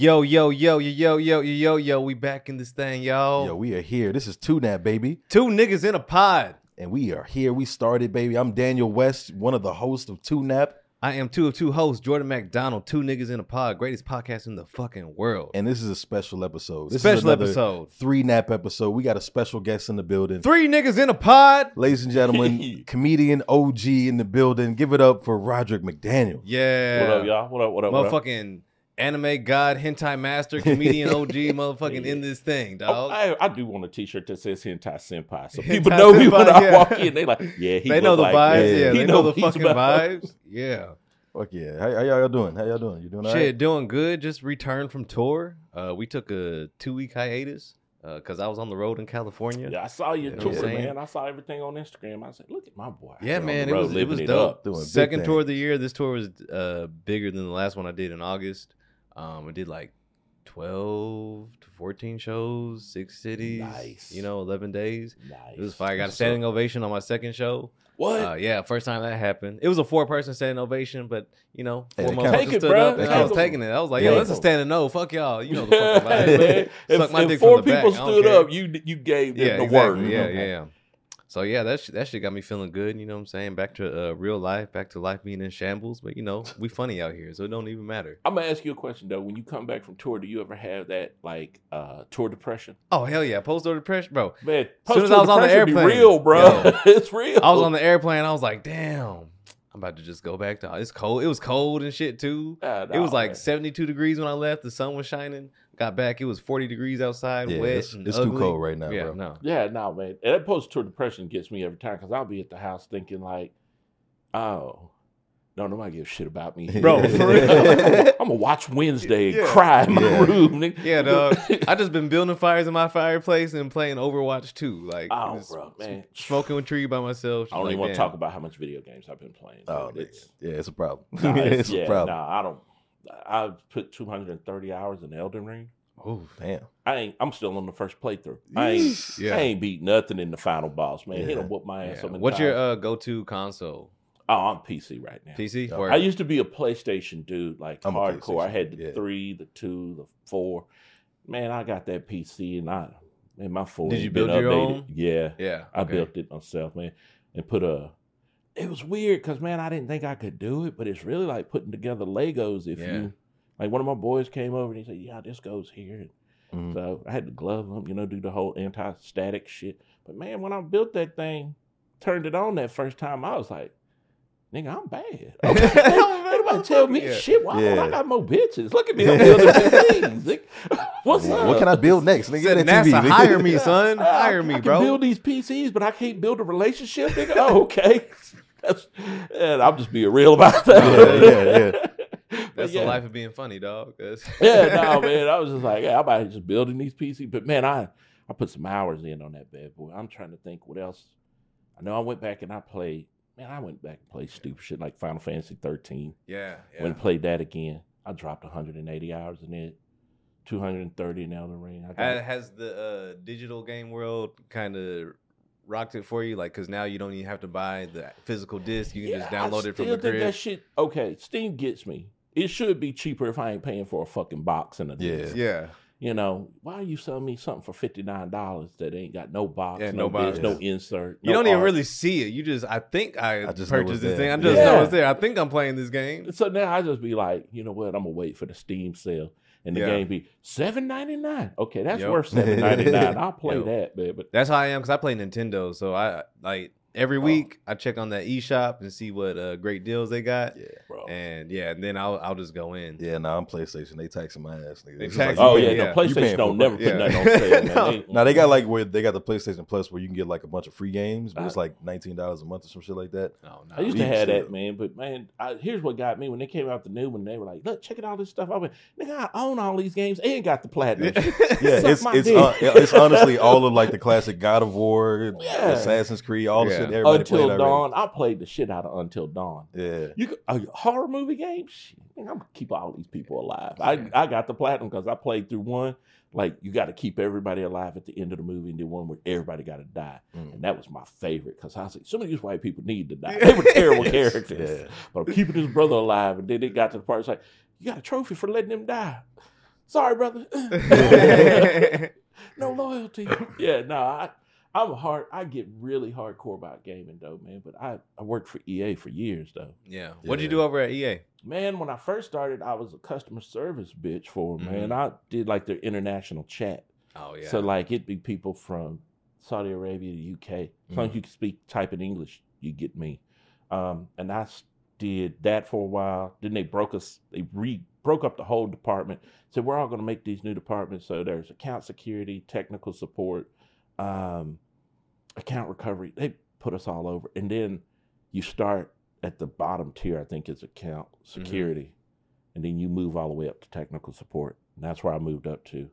Yo, yo, yo, yo, yo, yo, yo, yo, we back in this thing, y'all. Yo, we are here. This is Two Nap, baby. Two niggas in a pod. And we are here. We started, baby. I'm Daniel West, one of the hosts of Two Nap. I am two of two hosts, Jordan McDonald, two niggas in a pod, greatest podcast in the fucking world. And this is a special episode. This special episode. Three nap episode. We got a special guest in the building. Three niggas in a pod. Ladies and gentlemen, comedian OG in the building. Give it up for Roderick McDaniel. Yeah. What up, y'all? What up, what up? Motherfucking anime god, hentai master, comedian OG, motherfucking in this thing, Oh, dog. I, I do want a T-shirt that says "Hentai Senpai," so Hentai people know me when Senpai, I yeah. walk in. They like, yeah, he they know the like vibes, yeah. He They know the what fucking about. vibes. Yeah. Fuck yeah. How, how y'all doing? How y'all doing? You doing all Shit, right? doing good. Just returned from tour. Uh, we took a two week hiatus because I was on the road in California. Yeah, I saw your You know tour, man. I saw everything on Instagram. I said, look at my boy. Yeah, man, the it was it was it dope. up. Doing Second tour of the year. This tour was uh, bigger than the last one I did in August. Um, I did like twelve to fourteen shows, six cities. Nice. You know, eleven days. Nice. It was fire. I got a standing ovation on my second show. What? Uh, yeah, first time that happened. It was a four person standing ovation, but you know, Hey, four they motherfuckers. Take it, stood bruh. up, and I was taking it. I was like, Yeah. yo, that's a standing no. Fuck y'all. You know the Yeah, fucking vibe. man. If, Suck my if four from the back. people I stood up, you you gave them yeah, the exactly. word. Yeah, Okay. yeah, yeah. So yeah, that sh- that shit got me feeling good. You know what I'm saying? Back to uh, real life, back to life being in shambles. But you know, we funny out here, so it don't even matter. I'm gonna ask you a question though. When you come back from tour, do you ever have that like uh tour depression? Oh hell yeah, post or depression, bro. Man, on the depression be real, bro. yo. it's real. I was on the airplane. I was like, damn, I'm about to just go back to. It's cold. It was cold and shit too. Ah, It was like man. 72 degrees when I left. The sun was shining. Got back, it was 40 degrees outside, Yeah, wet. it's- and it's too cold right now, yeah, bro. No, Yeah, no, man. And that post tour depression gets me every time because I'll be at the house thinking like, oh, no, nobody gives shit about me, Bro, for real. I'm gonna watch Wednesday and Yeah. cry in my Yeah. room. nigga. yeah, dog. I just been building fires in my fireplace and playing Overwatch 2. Like, Oh, just bro, man. smoking a tree by myself. I don't like, even want to talk about how much video games I've been playing. Oh, man. It's- Yeah, it's a problem. nah, it's- it's yeah, a problem. nah, I don't. I've put 230 hours in Elden Ring. Oh Damn. I ain't. I'm still on the first playthrough. I ain't. yeah. I ain't beat nothing in the final boss, man. He Yeah. done whoop my ass Yeah. What's your uh, go-to console? oh, I'm PC right now. PC? Or- I used to be a PlayStation dude, like I'm hardcore. I had the yeah. three, the two, the four. Man, I got that PC and I, man, my four. Did you build your updated. own? Yeah, yeah, I okay. built it myself, man, and put a. It was weird because man, I didn't think I could do it, but it's really like putting together Legos. If Yeah. you, like, one of my boys came over and he said, "Yeah, this goes here." Mhm. So I had to glove them, you know, do the whole anti-static shit. But man, when I built that thing, turned it on that first time, I was like, nigga, I'm bad. Everybody tell me Yeah. shit. Why don't I got more bitches? Look at me, I'm building things. nigga. What's What, up? what can I build next? Nigga, Said Get NASA, TV, nigga. hire me, son. Hire I, me, I bro. can build these PCs, but I can't build a relationship, nigga. Oh, okay. That's, and I'm just being real about that. Yeah, yeah, But That's yeah. the life of being funny, dog. That's- yeah, no, man. I was just like, yeah, I'm about just building these PCs. But man, I I put some hours in on that bad boy. I'm trying to think what else. I know I went back and I played. Man, I went back and played stupid shit like Final Fantasy 13. Yeah, yeah. Went and played that again. I dropped 180 hours in it. 230 in Elden Ring. I got, Has the uh, digital game world kind of rocked it for you? Like, because now you don't even have to buy the physical disc; you can just Yeah, I download it from still the think crib. That shit. Okay, Steam gets me. It should be cheaper if I ain't paying for a fucking box and a Yeah. disc. yeah, You know, why are you selling me something for fifty nine dollars that ain't got no box, Yeah, no, no box. disc, no insert? you no don't even really see it. You just, I think I, I just purchased this there. thing. I just Yeah. know it's there. I think I'm playing this game. So now I just be like, you know what? I'm gonna wait for the Steam sale, and the Yeah. game be seven ninety nine. Okay, that's Yep. worth seven ninety nine. I'll play Yep. that, man. But That's how I am because I play Nintendo. So I like every Oh. week I check on that eShop and see what uh, great deals they got. Yeah. bro, And yeah, and then I'll I'll just go in. Yeah, nah, I'm PlayStation. They taxing my ass, nigga. They It's just oh yeah, yeah. no, PlayStation don't for never it. put nothing on sale, man. No. They- Now they got like where they got the PlayStation Plus where you can get like a bunch of free games, but it's like nineteen dollars a month or some shit like that. Oh no. I used to have still- that, man. But man, I, here's what got me when they came out the new one. They were like, "Look, check it out, this stuff." I went, "Nigga, I own all these games and got the platinum." Yeah, Suck it's it's dick. uh, it's honestly all of like the classic God of War, Yeah. Assassin's Creed, all the Yeah. Shit everybody Until played already. Dawn, I played the shit out of Until Dawn. Yeah, You could, a horror movie game? Shit, man, I'm gonna keep all these people alive. Yeah. I I got the platinum because I played through one. Like you got to keep everybody alive at the end of the movie, and then one where everybody got to die, Mm. and that was my favorite because I was like, some of these white people need to die. They were terrible Yes. characters, yeah. but I'm keeping his brother alive. And then it got to the part it's like, you got a trophy for letting him die. Sorry, brother. no loyalty. yeah, no, I I'm hard. I get really hardcore about gaming though, man. But I I worked for EA for years though. yeah. What'd you do over at EA? Man, when I first started, I was a customer service bitch for 'em, man. I did like their international chat. Oh yeah. So like it'd be people from Saudi Arabia to UK. As long as you can speak type in English, you get me. Um, and I did that for a while. Then they broke us. They re broke up the whole department. Said we're all going to make these new departments. So there's account security, technical support, um, account recovery. They put us all over. And then you start at the bottom tier. I think is account security, and then you move all the way up to technical support. And that's where I moved up to.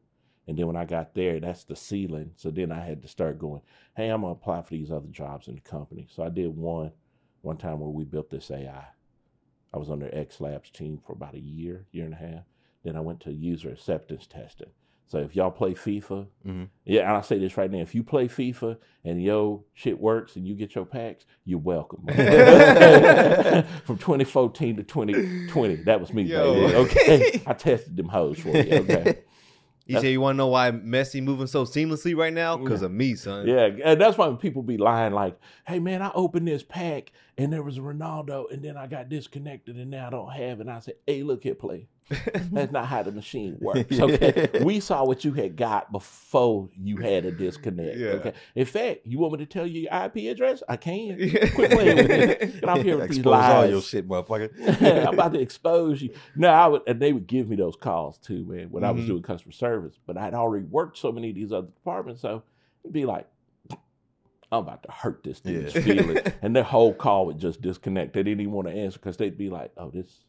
And then when I got there, that's the ceiling. So then I had to start going, hey, I'm gonna apply for these other jobs in the company. So I did one one time where we built this AI. I was on their X Labs team for about a year, year and a half. Then I went to user acceptance testing. So if y'all play FIFA, Mhm. yeah, and I'll say this right now: if you play FIFA and yo shit works and you get your packs, you're welcome. From 2014 to 2020, that was me, Yo. baby. Okay, I tested them hoes for you. Okay. You say you want to know why Messi moving so seamlessly right now? Because Yeah. of me, son. Yeah, and that's why people be lying like, "Hey man, I opened this pack and there was Ronaldo, and then I got disconnected and now I don't have it." And I said, "Hey, look here, play. That's not how the machine works. Okay, we saw what you had got before you had a disconnect. Yeah. Okay. In fact, you want me to tell you your IP address? I can. Quit playing with this. And I'm here with these Expose all your shit, motherfucker. I'm about to expose you. No, I would, and they would give me those calls too, man, when I was Mhm. doing customer service. But I'd already worked so many of these other departments, so it'd be like, I'm about to hurt this dude's Yeah. feelings, and their whole call would just disconnect. They didn't even want to answer because they'd be like, "Oh, this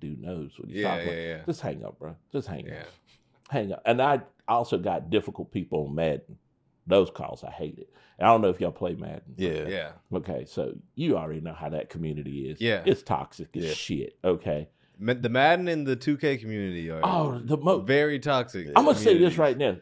dude knows what he's Yeah, talking yeah, about." yeah. Just hang up, bro. Just hang Yeah. up. Hang up. And I also got difficult people on Madden. Those calls I hated. I don't know if y'all play Madden. Yeah. Yeah. Okay, so you already know how that community is. Yeah. It's toxic as Yeah. shit. Okay. The Madden and the 2K community are Oh, the mo- very toxic. I'm gonna say this right now.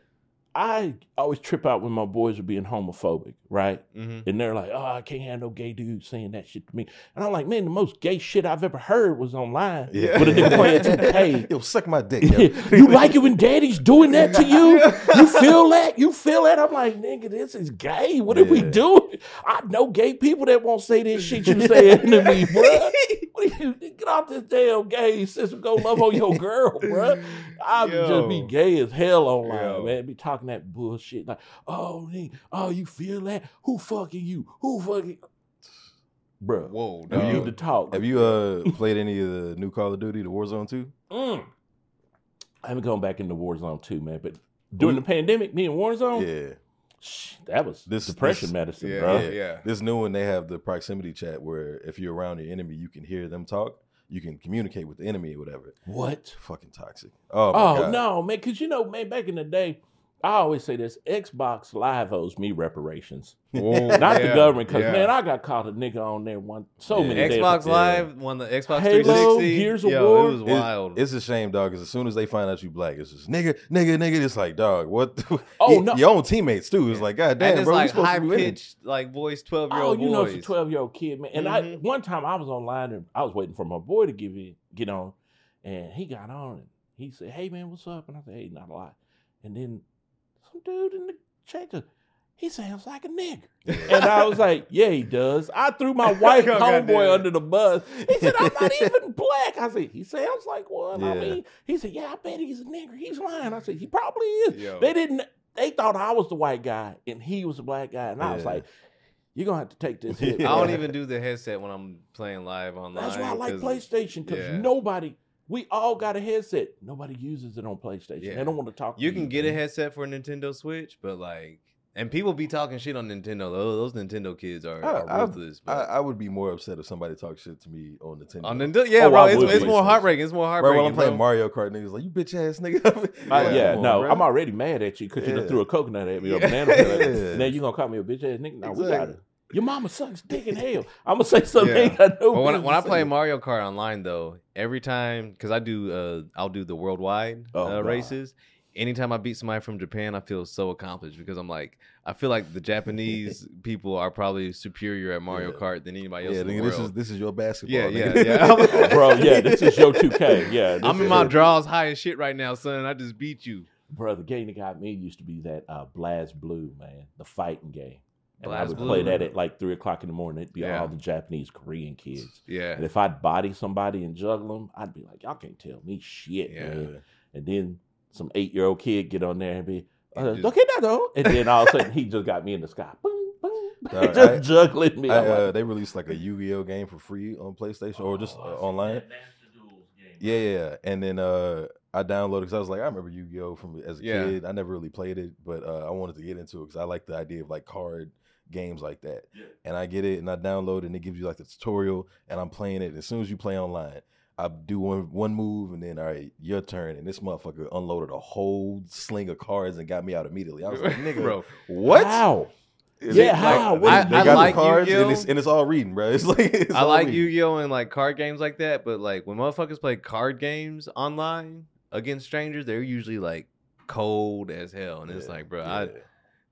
I always trip out when my boys are being homophobic, right? Mhm. And they're like, "Oh, I can't have no gay dude saying that shit to me." And I'm like, "Man, the most gay shit I've ever heard was online Yeah. with a nigga playing 2K." Yo, suck my dick, yo. you like it when daddy's doing that to you? You feel that? You feel that? I'm like, nigga, this is gay. What are we Yeah. doing? I know gay people that won't say this shit you saying to me, bruh. What are you get off this damn gay system? Go love on your girl, bruh. I would just be gay as hell online, Yo. man. Be talking that bullshit like, oh, nigga, oh, you feel that? Who fucking you? Who fucking, bruh? Whoa, You need to talk. Have you uh played any of the new Call of Duty, the Warzone 2? Mm. I haven't gone back into Warzone too, man. But during the pandemic, me and Warzone, Yeah. That was This- depression this- medicine, yeah, bro. yeah, yeah. This new one, they have the proximity chat where if you're around your enemy, you can hear them talk. You can communicate with the enemy or whatever. What? Fucking toxic. Oh, my Oh God. no, man! Because you know, man, back in the day, I always say this: Xbox Live owes me reparations, Whoa, not the government. Because yeah. man, I got caught a nigga on there one so Yeah. many days. Xbox Yeah. Live won the Xbox Halo, 360. Gears of Yo, War. it was wild. It's a shame, dog, because as soon as they find out you black, it's just nigga, nigga, nigga. It's like, dog, what? the- Oh, your, no. your own teammates too. It's like, god damn, and it's bro, like supposed high to be winning. pitched, like voice, twelve year old. Oh, old you know, it's a twelve year old kid, man. And I Mhm. one time I was online and I was waiting for my boy to give it, get on, and he got on and he said, "Hey man, what's up?" And I said, "Hey, not a lot." And then some dude in the chat "He sounds like a nigger," and I was like, "Yeah, he does." I threw my oh, white Oh, homeboy under the bus. He said, "I'm not even black." I said, "He sounds like one." I mean, he said, "Yeah, I bet he's a nigger. He's lying." I said, "He probably is." Yo. They didn't. They thought I was the white guy and he was the black guy, and I was like, "You're gonna have to take this hit." I I don't even do the headset when I'm playing live online. That's why I like PlayStation because yeah. nobody. We all got a headset. Nobody uses it on PlayStation. Yeah. They don't want to talk. You to can get a headset for a Nintendo Switch, but like, and people be talking shit on Nintendo. Those, those Nintendo kids are, I, are I, ruthless. I, but- I would be more upset if somebody talked shit to me on Nintendo. on Nintendo, yeah, Oh, bro, it's, it's more heartbreaking. It's more Bro, heartbreaking. when I'm playing bro. Mario Kart, niggas like, you bitch ass nigga. Uh, yeah, on, no, bro. I'm already mad at you because you threw a coconut at me or a banana. peel at me. Yeah. Now you gonna call me a bitch ass nigga? No, we got it. Your mama sucks dick in hell. I'm gonna say something Yeah. ain't got no. But when, I- business when I play saying. Mario Kart online though, every time because I do uh I'll do the worldwide Oh, uh, races. anytime I beat somebody from Japan, I feel so accomplished because I'm like, I feel like the Japanese people are probably superior at Mario Yeah. Kart than anybody else Yeah, in the nigga, world. this is this is your basketball. Yeah, nigga. yeah, yeah. Bro, yeah, this is your 2K. Yeah, I'm in my it. draws high as shit right now, son. I just beat you. Bro, the game that got me used to be that uh, BlazBlue, man, the fighting game. And I would Blue. play that at like three o'clock in the morning. It'd be Yeah. all the Japanese, Korean kids. Yeah. And if I'd body somebody and juggle them, I'd be like, y'all can't tell me shit, Yeah. man. And then some eight year old kid get on there and be, uh, just- okay, no. And then all of a sudden he just got me in the sky. Boom, boom, just I- juggling me. I, like, uh, they released like a Yu-Gi-Oh game for free on PlayStation or just uh, online. Yeah, yeah, yeah. And then uh, I downloaded because I was like, I remember Yu-Gi-Oh from as a Yeah. kid. I never really played it, but uh, I wanted to get into it because I like the idea of like card games like that. Yeah. And I get it, and I download it, and it gives you like the tutorial, and I'm playing it. As soon as you play online, I do one one move, and then all right, your turn. And this motherfucker unloaded a whole sling of cards and got me out immediately. I was like, nigga, Bro, what? How? Is Yeah, it how? Like, What they, they I got like the cards, Yu-Gi-Oh. and it's and it's all reading, bro. It's like it's I like reading. Yu-Gi-Oh and like card games like that, but like when motherfuckers play card games online against strangers, they're usually like cold as hell, and it's like, bro, yeah. I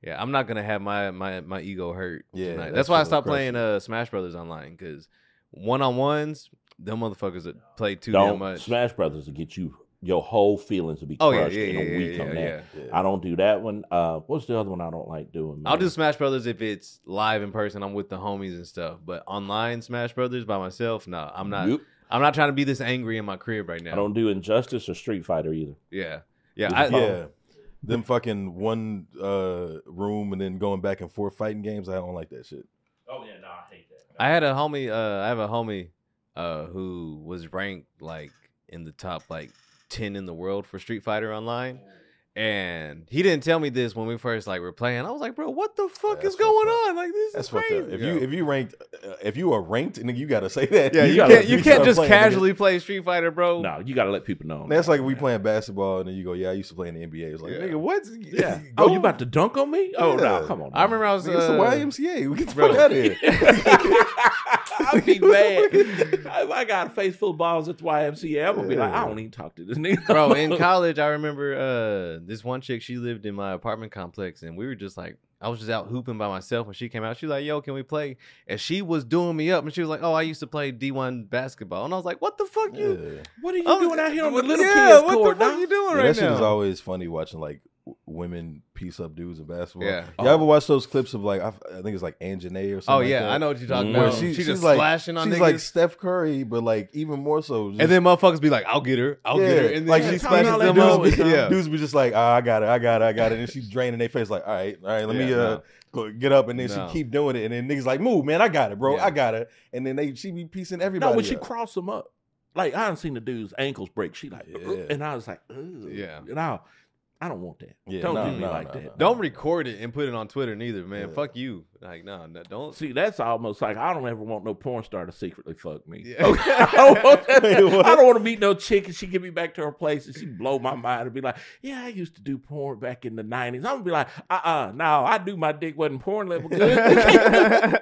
yeah, I'm not gonna have my my my ego hurt. Yeah, tonight. that that's why I stopped playing uh Smash Brothers online because one on ones, them motherfuckers that play too Don't much. Smash Brothers will get you your whole feelings will be oh yeah, crushed yeah, in yeah, a week yeah, on that. yeah. Yeah. I don't do that one. Uh, what's the other one I don't like doing? I'll man? do Smash Brothers if it's live in person. I'm with the homies and stuff. But online Smash Brothers by myself, no, I'm not. Nope. I'm not trying to be this angry in my crib right now. I don't do Injustice or Street Fighter either. Yeah, yeah. I, yeah. Them fucking one uh, room and then going back and forth fighting games. I don't like that shit. Oh yeah, no, I hate that. I had a homie. Uh, I have a homie uh, who was ranked like in the top like ten in the world for Street Fighter Online, and he didn't tell me this when we first like were playing. I was like, bro, what the fuck that's is going up. on? Like this That's is crazy. If Yeah. you if you ranked uh, if you are ranked, nigga, you gotta say that. yeah, you, gotta- can't you you can't start just playing, nigga. casually play Street Fighter, bro. No, you got to let people know. That's like we playing basketball and then you go, yeah, I used to play in the NBA. It's like, Yeah. nigga, what? Yeah. Go- oh, you about to dunk on me? Oh Yeah. no, come on. I remember I was. Nigga, it's the uh, YMCA. We get the bro. fuck out of here. I'd be mad. if I got a face full of balls at the YMCA, I'm gonna be like, I don't even talk to this nigga. bro in college i remember uh this one chick she lived in my apartment complex and we were just like i was just out hooping by myself when she came out she was like yo can we play and she was doing me up and she was like oh i used to play d1 basketball and i was like what the fuck you Yeah. what are you I'm- doing out here on the little yeah, kids what court? the fuck dog? you doing Yeah, right that shit is always funny watching like w- women piece up dudes in basketball. Yeah. Y'all ever watch those clips of like I, I think it's like Anjanae or something? oh like yeah that? i know what you're talking. Where about she- she's, she's just like- splashing on She's niggas like Steph Curry, but like even more so. just- and then motherfuckers be like i'll get her i'll get her and then like she she splashes them they up is, uh, yeah dudes be just like, ah, I got it, I got it, I got it, and she's draining their face like, all right, all right, let me uh no. get up, and then No. she keep doing it, and then niggas like, move, man, I got it, bro, Yeah. I got it, and then they she be piecing everybody. No, when she cross them up, like I done seen the dude's ankles break. She like, Yeah. and I was like, Ugh. Yeah. and I, I don't want that. Yeah, don't no, do me no, like no, that. no. don't record it and put it on twitter neither man Yeah. fuck you like no, no don't See, that's almost like I don't ever want no porn star to secretly fuck me. Yeah. Okay? I don't want that. I don't want to meet no chick and she get me back to her place and she blow my mind and be like, "Yeah, I used to do porn back in the '90s." I'm gonna be like, "Uh, uh no, I do my dick wasn't porn level good.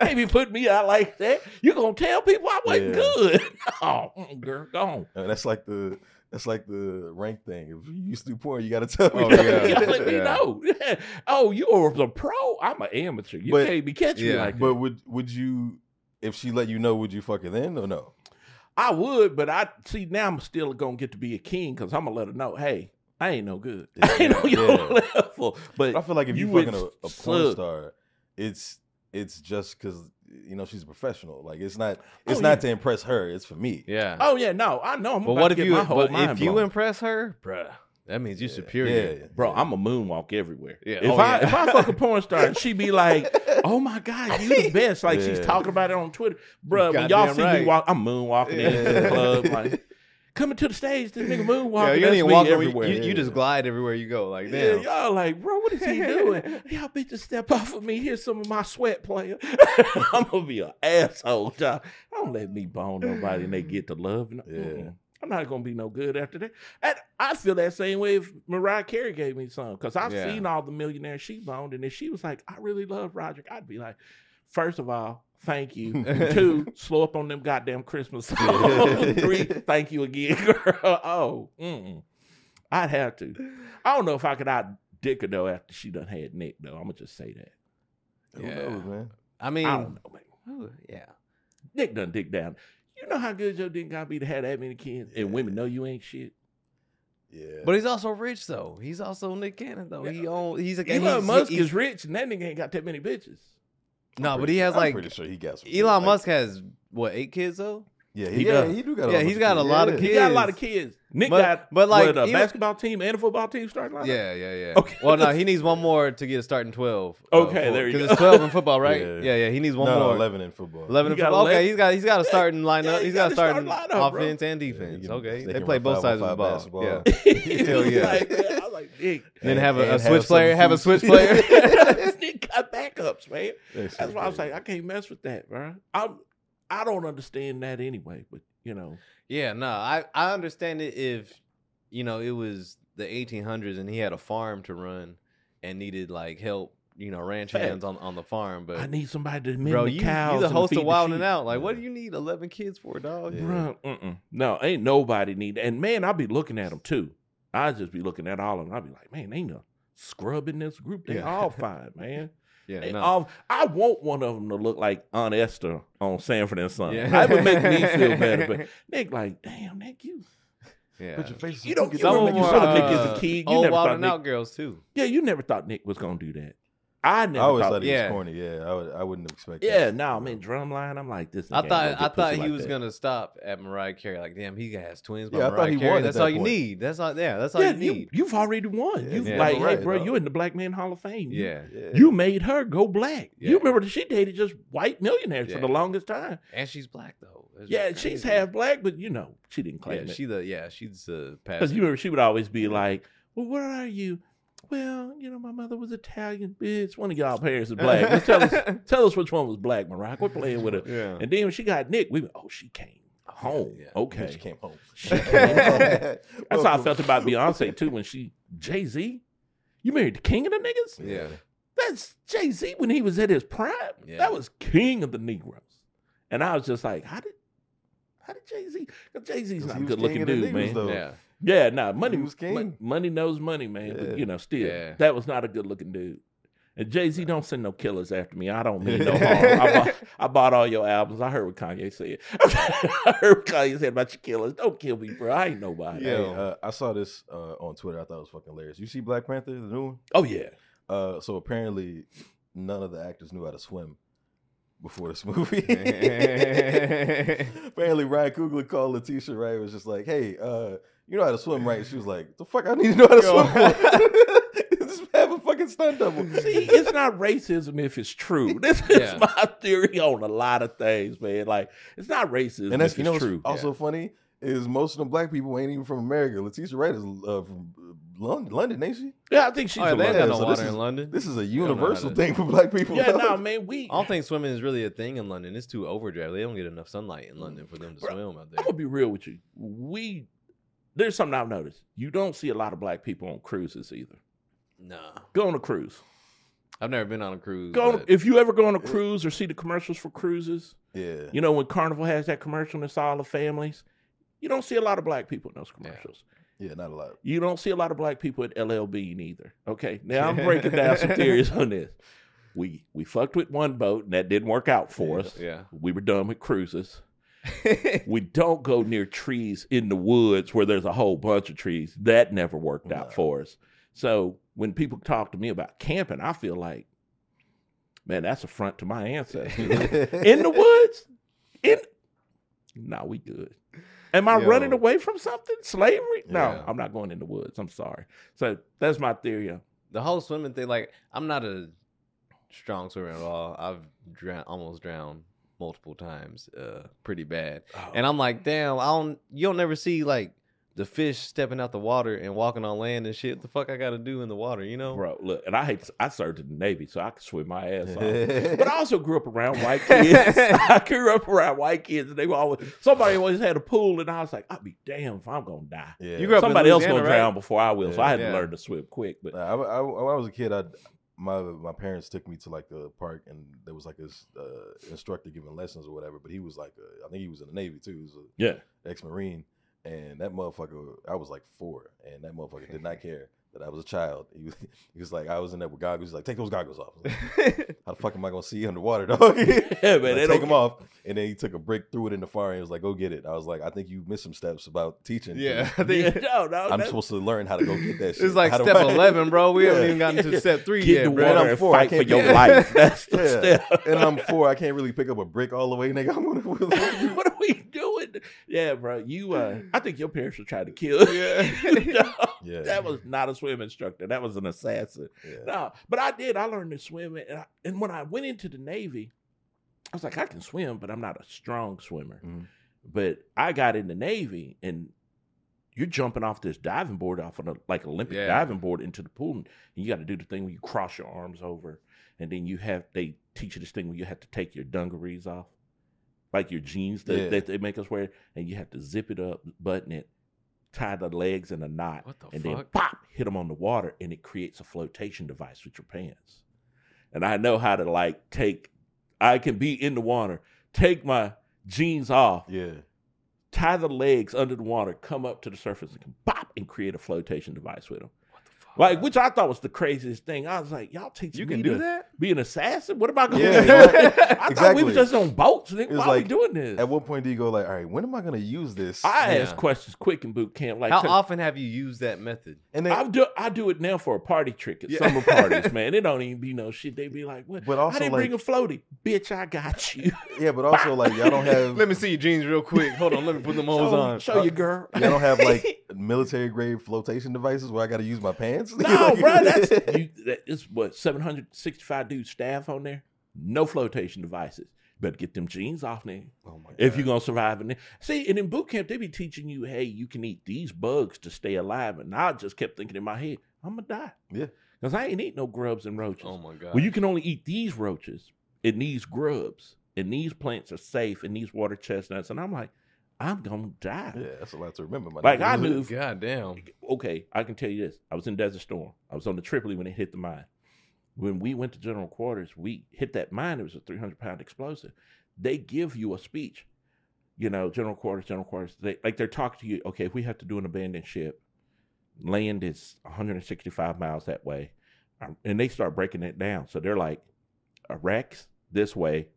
Can't be putting me out like that. You gonna tell people I wasn't Yeah. good? oh, mm, girl, go on. And that's like the that's like the rank thing. If you used to do porn, you got to tell me. Oh, you yeah. gotta let me Yeah. know. oh, you are the pro. I'm an amateur. You But- can't be catching me Yeah. like that. But would would you if she let you know, would you fuck her then or no? I would, but I see now I'm still gonna get to be a king because I'm gonna let her know, hey, I ain't no good. I ain't no Yeah, your yeah. level. But I feel like if you, you fucking a, a porn star, it's it's just because you know she's a professional. Like it's not oh, it's Oh, not yeah. to impress her. It's for me. yeah oh yeah, no, I know I'm but what if you but mind if you impress her bruh that means you're Yeah. superior Yeah, Bro, yeah. I'm a moonwalk everywhere. Yeah. If Oh, I yeah. if I fuck a porn star and she be like, "Oh my god, you the best," like she's talking about it on Twitter, bro. When y'all Goddamn see me walk, I'm moonwalking in the club, like coming to the stage. This nigga yeah, moonwalking. you don't even me walk everywhere. everywhere. You, you just glide everywhere you go. Like Yeah, y'all like, bro, what is he doing? y'all bitches step off of me. Here's some of my sweat, player. I'm gonna be an asshole, dog. Don't let me bone nobody and they get to love. No, Yeah. I'm not gonna be no good after that. And I feel that same way if Mariah Carey gave me some, because I've Yeah. seen all the millionaires she boned, and if she was like, I really love Roderick, I'd be like, first of all, thank you. Two, slow up on them goddamn Christmas. Three, thank you again, girl. Oh, mm-mm. I'd have to. I don't know if I could out dick her though after she done had Nick though. I'm gonna just say that. Who Yeah. knows, man? I mean, I don't know, man. ooh, yeah. Nick done dick down. You know how good your dick gotta be to have that many kids, and women know you ain't shit. Yeah. But he's also rich though. He's also Nick Cannon though. He own. He's a Elon he's- Musk he- is rich, and that nigga ain't got that many bitches. No, but he has I'm like pretty sure he got. Elon Musk has what eight kids though. Yeah, He he, yeah, does. he do got. A Yeah, bunch he's of got a kids. lot of Yeah. He got a lot of kids. Nick But- got but, like, what, a even- basketball team and a football team starting lineup. Yeah, yeah, yeah. Okay. Well, no, he needs one more to get a starting twelve. Uh, okay, there you go. Because it's twelve in football, right? Yeah. Yeah, yeah. He needs one no, more. eleven in football. Eleven in football. 11? Okay, he's got he's got a starting Yeah, lineup. he he's got got a a starting starting lineup, bro. offense and defense. he can- okay, they they play both sides of the ball. basketball. Yeah. Hell yeah. like, I was like, Nick. Then have a, a switch player. Have a switch player. Nick got backups, man. That's That's why I was crazy. like, I can't mess with that, bro. I'm, I don't understand that anyway, but you know, Yeah, no, I I understand it if you know it was the 1800s and he had a farm to run and needed like help, you know, ranch Fact. hands on, on the farm. But I need somebody to mend bro, the you cows. you the host of Wild and. Out. Like, what do you need 11 kids for, dog? Yeah. Mm-mm. No, ain't nobody need. And man, I'll be looking at them too. I just be looking at all of them. I'll be like, man, ain't no scrub in this group. They Yeah. all fine, man. Yeah, no. all, I want one of them to look like Aunt Esther on Sanford and Son. Yeah. That would make me feel better. But Nick, like, damn, Nick, you, yeah. Put your face. You don't- you Some of remember them you are saw Nick as a uh, kid, you old never Wild thought and Nick- Out girls too. yeah, you never thought Nick was gonna do that. I I never always thought. thought he yeah. was corny. Yeah, I, would, I wouldn't have expected. yeah, that. no, man, drumline. I'm like this. I thought I thought he like was that. gonna stop at Mariah Carey. Like, damn, he has twins by Yeah, I thought he Carey. won That's that all you need. That's all. Yeah, that's all Yeah, you you, need. you've already won. Yeah, You've yeah. like, hey, bro, dog. you in the Black Man Hall of Fame. You- yeah, Yeah. You made her go black. Yeah. You remember that she dated just white millionaires for the longest time. and she's black though. That's Yeah, she's half black, but you know, she didn't claim Yeah, it. she the yeah she's uh Because you remember she would always be like, Well, where are you? Well, you know, my mother was Italian, bitch. One of y'all parents is black. Let's tell us tell us which one was black, Mariah. Quit playing with her. yeah. And then when she got Nick, we went, Oh, she came oh, home. Yeah. Okay. She came home. She came home. That's how I felt about Beyonce too when she Jay Z. You married the king of the niggas? Yeah. That's Jay Z when he was at his prime. Yeah. That was king of the Negroes. And I was just like, how did how did Jay Z? Because Jay Z's 'Cause not a good looking king of the dude, Negroes, man. though. Yeah. Yeah, nah, money He was king. mon- money knows money, man. But you know, still, Yeah. that was not a good looking dude. And Jay Z don't send no killers after me. I don't mean no harm. I bought, I bought all your albums. I heard what Kanye said. I heard what Kanye said about your killers. Don't kill me, bro. I ain't nobody. Hey, Yeah. uh, I saw this uh, on Twitter. I thought it was fucking hilarious. You see Black Panther, the new one? Oh yeah. Uh, so apparently, none of the actors knew how to swim before this movie. apparently, Ryan Coogler called Letitia Wright was just like, "Hey, uh, you know how to swim, right?" She was like, "The fuck, I need to know how to Yo. swim for." just have a fucking stunt double. See, it's not racism if it's true. This is Yeah. my theory on a lot of things, man. Like, it's not racism and that's if you know it's what's true. also funny is most of them black people ain't even from America. Letitia Wright is uh, from London, London, ain't she? Yeah, I think she's Oh, yeah, from London. no so water this in is- London. This is a don't know how universal to- thing for black people. Yeah, no, man, we. I don't think swimming is really a thing in London. It's too overdraft. They don't get enough sunlight in London for them to Bro, swim out there. I'm gonna be real with you. We there's something I've noticed. You don't see a lot of black people on cruises either. Nah, Go on a cruise. I've never been on a cruise. Go on, but- if you ever go on a cruise or see the commercials for cruises. Yeah. You know when Carnival has that commercial and it's all the families. You don't see a lot of black people in those Yeah. commercials. Yeah, not a lot. You don't see a lot of black people at LL Bean either. Okay, now I'm breaking down some theories on this. We we fucked with one boat and that didn't work out for Yeah. us. yeah. We were done with cruises. we don't go near trees in the woods where there's a whole bunch of trees. That never worked out for us. So when people talk to me about camping, I feel like, man, that's a front to my ancestors. in the woods? In no, we good. Am I Yo. running away from something? Slavery? No, Yeah. I'm not going in the woods. I'm sorry. So that's my theory. the whole swimming thing, like, I'm not a strong swimmer at all. I've drowned, almost drowned multiple times, uh, pretty bad. And I'm like, damn, I don't. You don't never see like the fish stepping out the water and walking on land and shit. What the fuck I got to do in the water? You know? Bro, look, and I hate. To, I served in the Navy, so I could swim my ass off. But I also grew up around white kids. I grew up around white kids, and they were always somebody always had a pool, and I was like, I'd be damned if I'm gonna die. yeah. You grew up Somebody else gonna right? drown before I will, so I had to learn to swim quick. But Nah, I, I, when I was a kid, I my my parents took me to like the park, and there was like this uh, instructor giving lessons or whatever. But he was like, uh, I think he was in the Navy too. He was yeah, ex Marine, and that motherfucker, I was like four, and that motherfucker did not care that I was a child. He was, he was like, I was in there with goggles. He's like, take those goggles off. Like, How the fuck am I gonna see you underwater, dog? yeah, man, Like, take them off, and then he took a brick, threw it in the fire, and he was like, "Go get it." I was like, "I think you missed some steps about teaching." yeah, I Yeah, think no, no, I'm that's- supposed to learn how to go get that shit. it's like How step I- eleven, bro. We haven't even gotten to step three Get yet, the bro. water I'm and four, I fight for can't your life. That's the Yeah. step. and I'm four. I can't really pick up a brick all the way, nigga. I'm gonna, what are we doing? Yeah, bro. You, uh, I think your parents were trying to kill. you. Yeah. No, Yeah. that was not a swim instructor. That was an assassin. yeah. No, but I did. I learned to swim, and, I, and when I went into the Navy, I was like, I can swim, but I'm not a strong swimmer. Mhm. But I got in the Navy, and you're jumping off this diving board, off of a, like Olympic Yeah. diving board into the pool, and you got to do the thing where you cross your arms over, and then you have they teach you this thing where you have to take your dungarees off, like your jeans that, Yeah. that they make us wear, and you have to zip it up, button it, tie the legs in a knot, the and then pop, hit them on the water, and it creates a flotation device with your pants. And I know how to like take, I can be in the water, take my jeans off, Yeah. tie the legs under the water, come up to the surface, and pop, and create a flotation device with them. What the fuck? Like, which I thought was the craziest thing. I was like, y'all teach you me can to do that? be an assassin? What am I going Yeah, to do? I thought we exactly. were just on boats. Nigga. was Why are we like, doing this? At what point do you go like, all right, when am I gonna use this? I Yeah. asked questions quick in boot camp. Like, How 'cause- often have you used that method? and then, I do I do it now for a party trick at Yeah. summer parties, man. It don't even be no shit. They be like, "What? But I also, didn't like- bring a floaty, bitch. I got you. yeah, but also like y'all don't have Let me see your jeans real quick. Hold on, let me put them holes show, on. show you, uh, girl. y'all don't have like military grade flotation devices where I got to use my pants. no, bro. That's you, that, it's what seven hundred sixty five dudes staff on there. No flotation devices. Better get them jeans off, nigga. Oh my If you're gonna survive in there. See, and in boot camp, they be teaching you, hey, you can eat these bugs to stay alive. And I just kept thinking in my head, I'm gonna die. Yeah. Because I ain't eat no grubs and roaches. Oh my god. Well, you can only eat these roaches and these grubs, and these plants are safe, and these water chestnuts. And I'm like, I'm gonna die. yeah, that's a lot to remember. My Like nigga. I knew. God damn. Okay, I can tell you this: I was in Desert Storm. I was on the Tripoli when it hit the mine. When we went to General Quarters, we hit that mine. It was a 300 pound explosive. They give you a speech. You know, General Quarters, General Quarters. They like they're talking to you. Okay, if we have to do an abandoned ship, land is 165 miles that way, Um, and they start breaking it down. So they're like, Iraq's this way,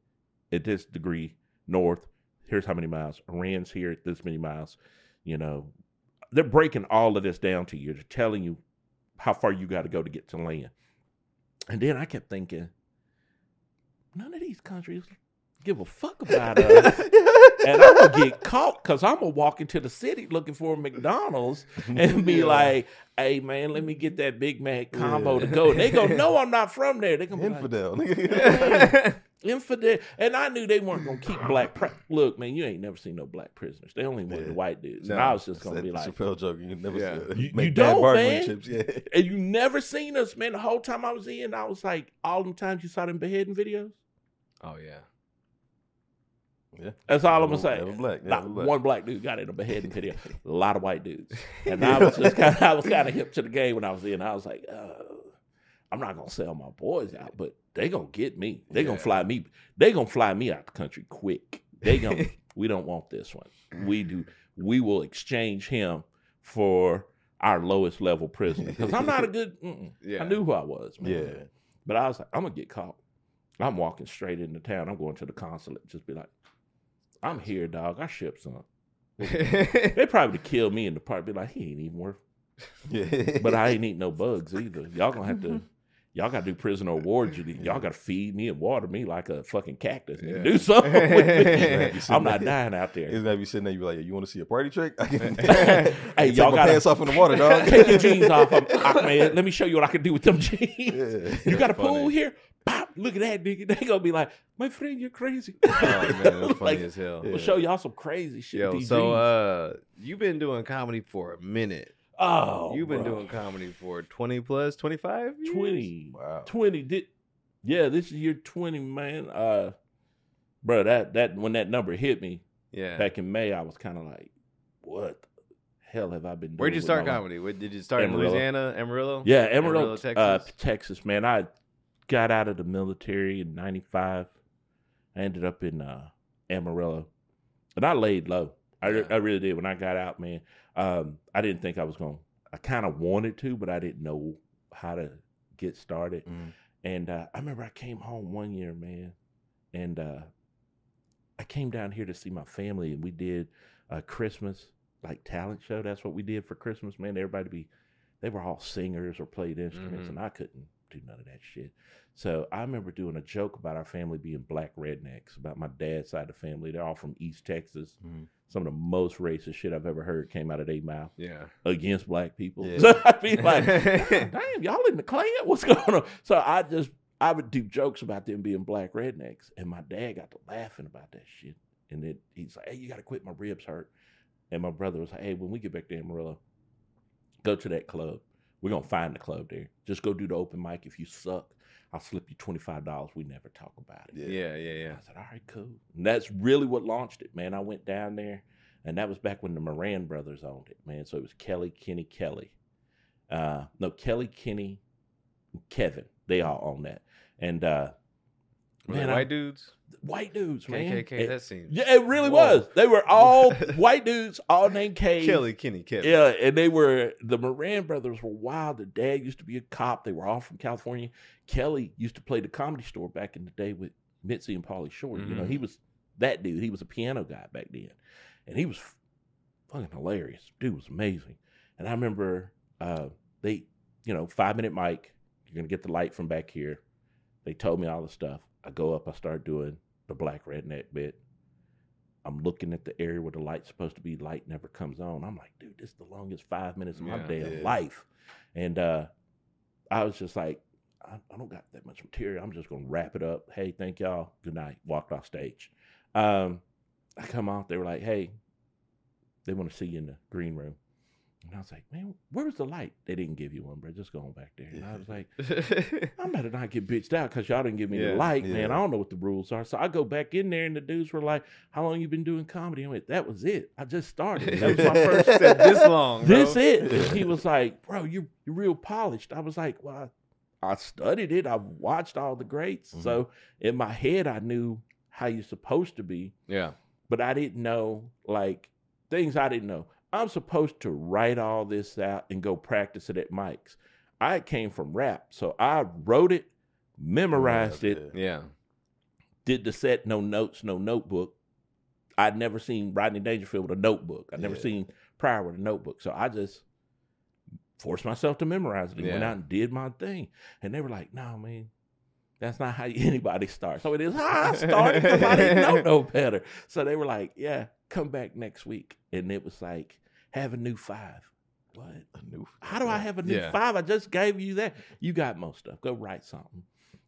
at this degree north. Here's how many miles. Iran's here at this many miles. You know, they're breaking all of this down to you. They're telling you how far you got to go to get to land. And then I kept thinking, none of these countries give a fuck about us. and I'm gonna get caught because I'm gonna walk into the city looking for a McDonald's and be Yeah. like, "Hey man, let me get that Big Mac combo Yeah. to go." And they go, "No, I'm not from there." They gonna be like, infidel. infidel. And I knew they weren't gonna keep black. Pri- Look, man, you ain't never seen no black prisoners. They only want the Yeah. white dudes. No. and I was just gonna That be like, Chappelle joke. You never Yeah. said. You- make you bad don't, man. chips. Yeah. and you never seen us, man. The whole time I was in, I was like, all them times you saw them beheading videos. Oh yeah. Yeah. That's all I'm gonna say. never black, Not never black. one black dude got in a beheading video. A lot of white dudes, and I was just kind of, I was kind of hip to the game when I was in. I was like, uh, I'm not gonna sell my boys out, but they gonna get me. They gonna fly me. They gonna fly me out the country quick. They gonna. we don't want this one. We do. We will exchange him for our lowest level prisoner because I'm not a good. Yeah. I knew who I was, man. Yeah. But I was like, I'm gonna get caught. I'm walking straight into town. I'm going to the consulate. Just be like, I'm here, dog. I ship some. They probably kill me in the park. Be like, he ain't even worth. Yeah. But I ain't eat no bugs either. Y'all gonna have to. Mm-hmm. Y'all gotta do prisoner award duty. Y'all gotta feed me and water me like a fucking cactus. Yeah. Do something with me. I'm not dying out there. It's gonna be sitting there. You be like, you want to see a party trick? Hey, take y'all gotta- pants off in the water, dog. Take your jeans off, I'm, Ahmed. Let me show you what I can do with them jeans. Yeah. You got a Funny. pool here? Pop! Look at that nigga. They gonna be like, my friend, you're crazy. Oh man, that's funny Like, as hell. We'll show y'all some crazy shit. Yo, so uh, you've been doing comedy for a minute. Oh, you've been bro. doing comedy for twenty plus, twenty five, 20. Wow. 20 did yeah this is year 20 man uh bro that that when that number hit me Yeah. back in may i was kind of like what hell have i been doing Where'd you start comedy? Where, did you start Amarillo. in Louisiana, Amarillo? yeah amarillo, Texas. uh, texas man i got out of the military in 95 i ended up in uh amarillo and i laid low I, Yeah. I really did. When I got out, man, um, I didn't think I was going. I kind of wanted to, but I didn't know how to get started. Mhm. And uh, I remember I came home one year, man, and uh, I came down here to see my family, and we did a Christmas like talent show. That's what we did for Christmas, man. Everybody be, they were all singers or played instruments, Mhm. and I couldn't do none of that shit. So I remember doing a joke about our family being black rednecks, about my dad's side of the family. They're all from East Texas. Mhm. Some of the most racist shit I've ever heard came out of their mouth Yeah. against black people. Yeah. So I'd be like, damn, y'all in the Klan? What's going on? So I just I would do jokes about them being black rednecks, and my dad got to laughing about that shit. And then he's like, "Hey, you got to quit. My ribs hurt." And my brother was like, "Hey, when we get back to Amarillo, go to that club. We're gonna find the club there. Just go do the open mic. If you suck, I'll slip you twenty five dollars. We never talk about it." Yeah. Yeah, yeah, yeah. I said, all right, cool. And that's really what launched it, man. I went down there, and that was back when the Moran brothers owned it, man. So it was Kelly, Kenny, Kelly. Uh, no, Kelly, Kenny, Kevin. They all own that. And uh, Were Man, I- white dudes? white dudes, man. KKK. It- that seems. yeah, it really Whoa. was. They were all white dudes, all named K. Kelly, Kenny, Kevin. Yeah, and they were the Moran brothers were wild. The dad used to be a cop. They were all from California. Kelly used to play the comedy store back in the day with Mitzi and Pauly Shore. You know, Mhm. he was that dude. He was a piano guy back then, and he was fucking hilarious. Dude was amazing. And I remember uh, they, you know, five minute mic. You're gonna get the light from back here. They told me all the stuff. I go up. I start doing the black redneck bit. I'm looking at the area where the light's supposed to be. Light never comes on. I'm like, dude, this is the longest five minutes of my Yeah. damn Yeah. life. And uh, I was just like, I, I don't got that much material. I'm just gonna wrap it up. Hey, thank y'all. Good night. Walked off stage. Um, I come off. They were like, hey, they want to see you in the green room. And I was like, man, where was the light? They didn't give you one, bro. Just go on back there. And I was like, I better not get bitched out because y'all didn't give me Yeah, the light, man. I don't know what the rules are. So I go back in there, and the dudes were like, "How long you been doing comedy?" I went, "That was it. I just started. That was my first Said this long. Bro. This it." And he was like, "Bro, you're you're real polished." I was like, "Well, I, I studied it. I've watched all the greats. Mhm. So in my head, I knew how you're supposed to be, Yeah. but I didn't know like things I didn't know. I'm supposed to write all this out and go practice it at mics. I came from rap, so I wrote it, memorized it, Yeah. Yeah. did the set, no notes, no notebook. I'd never seen Rodney Dangerfield with a notebook. I'd never Yeah. seen Pryor with a notebook. So I just forced myself to memorize it and went out and did my thing. And they were like, no, man, that's not how anybody starts. So it is how I started because I didn't know no better. So they were like, yeah, come back next week. And it was like, have a new five. What? A new- How do I have a new Yeah. five? I just gave you that. You got most stuff. Go write something.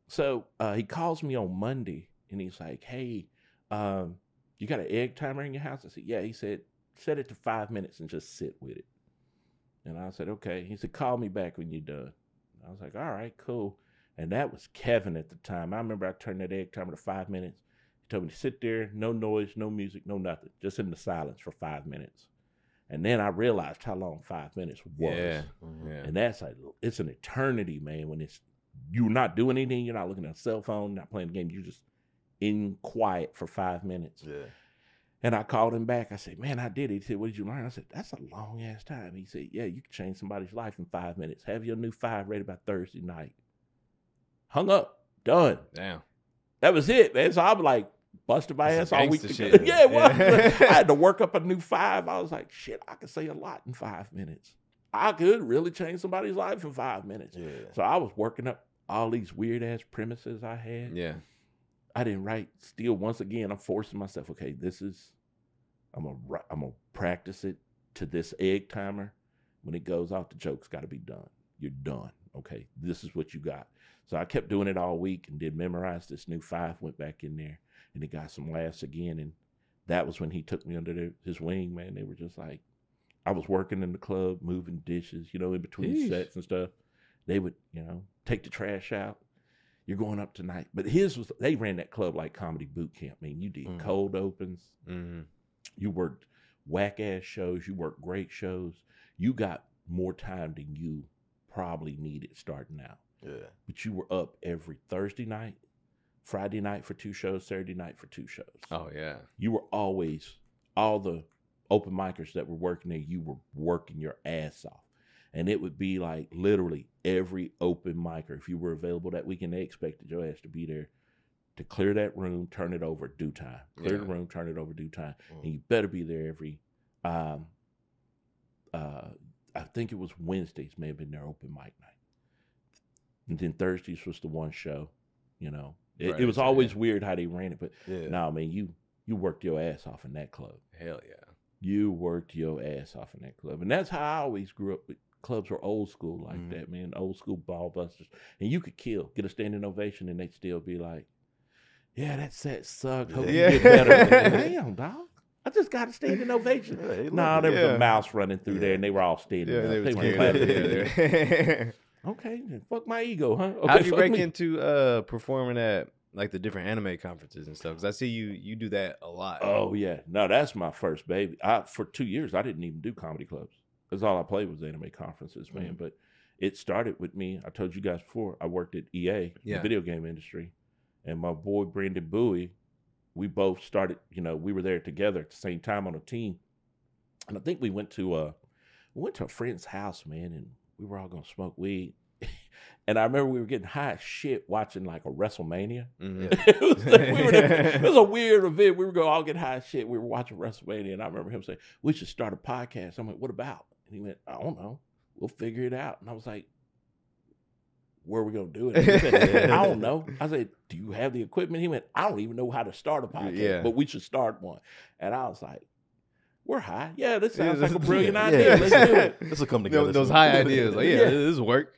So uh, he calls me on Monday and he's like, Hey, um, you got an egg timer in your house? I said, Yeah. He said, Set it to five minutes and just sit with it. And I said, Okay. He said, Call me back when you're done. I was like, All right, cool. And that was Kevin at the time. I remember I turned that egg timer to five minutes. He told me to sit there, no noise, no music, no nothing, just in the silence for five minutes. And then I realized how long five minutes was. Yeah. Mhm. Yeah. And that's like it's an eternity, man. When it's you're not doing anything, you're not looking at a cell phone, not playing the game, you're just in quiet for five minutes. Yeah. And I called him back. I said, "Man, I did it." He said, "What did you learn?" I said, "That's a long ass time." He said, "Yeah, you can change somebody's life in five minutes. Have your new five ready by Thursday night." Hung up, done. Damn. That was it, man. So I'm like busted my That's ass all week. shit. yeah, it was. Yeah. I had to work up a new five. I was like, shit, I could say a lot in five minutes. I could really change somebody's life in five minutes. Yeah. So I was working up all these weird ass premises I had. Yeah. I didn't write. Still, once again, I'm forcing myself. Okay, this is. I'm gonna. I'm gonna practice it to this egg timer. When it goes off, the joke's got to be done. You're done. Okay, this is what you got. So I kept doing it all week and did memorize this new five. Went back in there and it got some laughs again. And that was when he took me under their, his wing. Man, they were just like, I was working in the club, moving dishes, you know, in between Yeesh. sets and stuff. They would, you know, take the trash out. You're going up tonight, but his was they ran that club like comedy boot camp. I mean, you did Mhm. cold opens, hmm you worked whack ass shows, you worked great shows. You got more time than you probably needed starting out. Yeah. But you were up every Thursday night, Friday night for two shows, Saturday night for two shows. Oh yeah. You were always all the open micers that were working there, you were working your ass off. And it would be like literally every open micer, if you were available that weekend, they expected your ass to be there to clear that room, turn it over due time. Clear the room, turn it over due time. Mm. And you better be there every um uh I think it was Wednesdays, may have been their open mic night. And then Thursdays was the one show, you know. It, Right, it was always yeah. weird how they ran it, but Yeah. no, man, you you worked your ass off in that club. Hell yeah. You worked your ass off in that club, and that's how I always grew up. With clubs were old school like Mhm. that, man. Old school ball busters, and you could kill, get a standing ovation, and they'd still be like, "Yeah, that set sucked. Hope Yeah. you get better." Damn, dog. I just got a standing ovation. Yeah, No, love there was Yeah. a mouse running through there, and they were all standing. Yeah, up. they They scared. clapping. Okay, fuck my ego, huh? Okay, How'd you break me. into uh performing at like the different anime conferences and stuff? Because I see you you do that a lot. Oh yeah, no, that's my first baby. I for two years I didn't even do comedy clubs. That's all I played was anime conferences, man. Mhm. But it started with me. I told you guys before. I worked at EA, Yeah. the video game industry, and my boy Brandon Bowie. We both started. You know, we were there together at the same time on a team, and I think we went to uh we went to a friend's house, man, and we were all gonna smoke weed. And I remember we were getting high as shit watching like a WrestleMania. Mhm. it, was like we were it was a weird event. We were going to all get high as shit. We were watching WrestleMania, and I remember him saying, "We should start a podcast." I'm like, "What about?" And he went, "I don't know. We'll figure it out." And I was like, "Where are we going to do it?" Said, "I don't know." I said, "Do you have the equipment?" He went, "I don't even know how to start a podcast, Yeah. but we should start one." And I was like, "We're high. Yeah, this sounds like a brilliant yeah, idea. Let's do it." This will come together. Those, those high ideas, like yeah, Yeah. this work.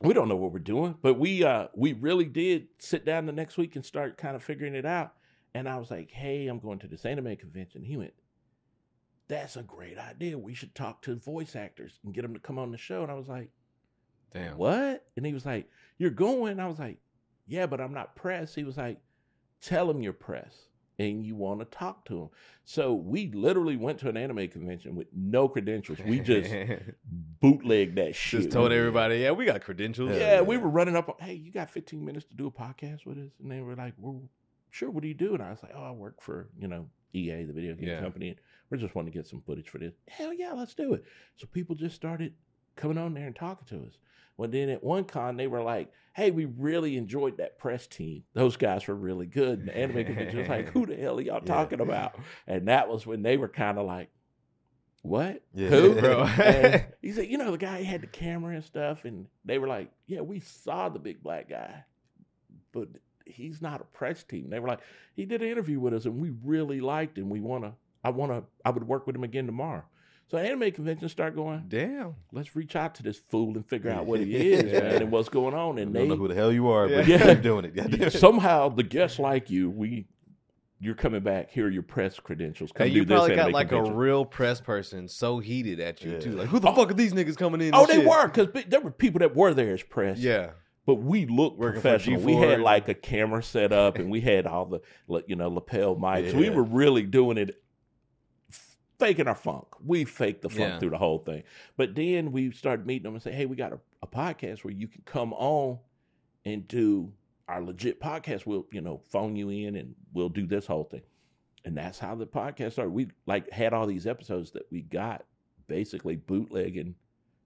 we don't know what we're doing, but we uh we really did sit down the next week and start kind of figuring it out. And I was like, "Hey, I'm going to this anime convention." He went, "That's a great idea. We should talk to voice actors and get them to come on the show." And I was like, Damn. "What?" And he was like, "You're going?" I was like, "Yeah, but I'm not press." He was like, "Tell them you're press and you want to talk to them." So we literally went to an anime convention with no credentials. We just bootlegged that shit. just told everybody, yeah, we got credentials. yeah, Yeah, we were running up. Hey, you got 15 minutes to do a podcast with us? And they were like, "Well, sure. What do you do?" And I was like, "Oh, I work for you know EA, the video game Yeah. company. And we're just wanting to get some footage for this." Hell yeah, let's do it. So people just started coming on there and talking to us. Well, then at one con they were like, "Hey, we really enjoyed that press team. Those guys were really good." And the anime convention was like, "Who the hell are y'all Yeah. talking about?" And that was when they were kind of like, "What? Yeah. Who?" Bro. He said, you know, the guy had the camera and stuff, and they were like, yeah, we saw the big black guy, but he's not a press team. They were like, he did an interview with us, and we really liked him. We want to, I want to, I would work with him again tomorrow. So anime conventions start going. Damn. Let's reach out to this fool and figure out what he is, Yeah. man, and what's going on. I And don't they know who the hell you are, but Yeah. you keep doing it. Goddamn it. somehow the guests like you. We, you're coming back. Here are your press credentials. Come Hey, do you this probably got anime like convention. a real press person so heated at you Yeah. too. Like, who the Oh. fuck are these niggas coming in? Oh, and they shit? were because there were people that were there as press. Yeah. but we looked Working professional. We had like a camera set up, and we had all the you know lapel mics. We were really doing it, faking our funk. We faked the funk Yeah. through the whole thing. But then we started meeting them and say, "Hey, we got a, a podcast where you can come on and do our legit podcast. We'll you know phone you in, and we'll do this whole thing." And that's how the podcast started. We like had all these episodes that we got basically bootlegging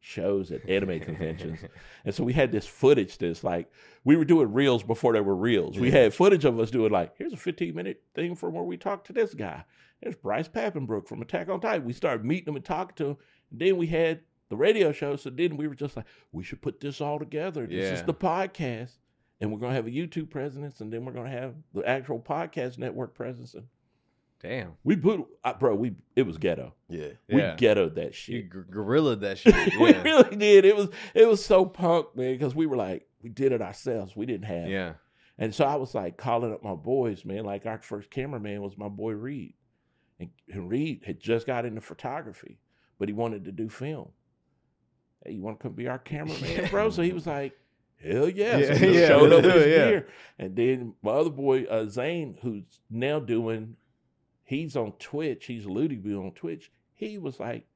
shows at anime conventions. And so we had this footage that's like, we were doing reels before there were reels. We had footage of us doing like, here's a 15 minute thing from where we talked to this guy. There's Bryce Papenbrook from Attack on Titan. We started meeting him and talking to him. And then we had the radio show. So then we were just like, we should put this all together. This is the podcast. And we're going to have a YouTube presence. And then we're going to have the actual podcast network presence. And Damn. we put, uh, bro, we it was ghetto. Yeah. We Yeah. ghettoed that You shit. gor- gorillaed that shit. we Yeah. really did. It was it was so punk, man, because we were like, we did it ourselves. We didn't have. yeah. And so I was like calling up my boys, man. Like our first cameraman was my boy Reed. And, and Reed had just got into photography, but he wanted to do film. Hey, you want to come be our cameraman, bro? So he was like, hell yeah. Yeah, so he yeah, showed up let's his do it, yeah. gear. And then my other boy, uh, Zane, who's now doing, he's on Twitch. He's Ludy Bill on Twitch. He was like,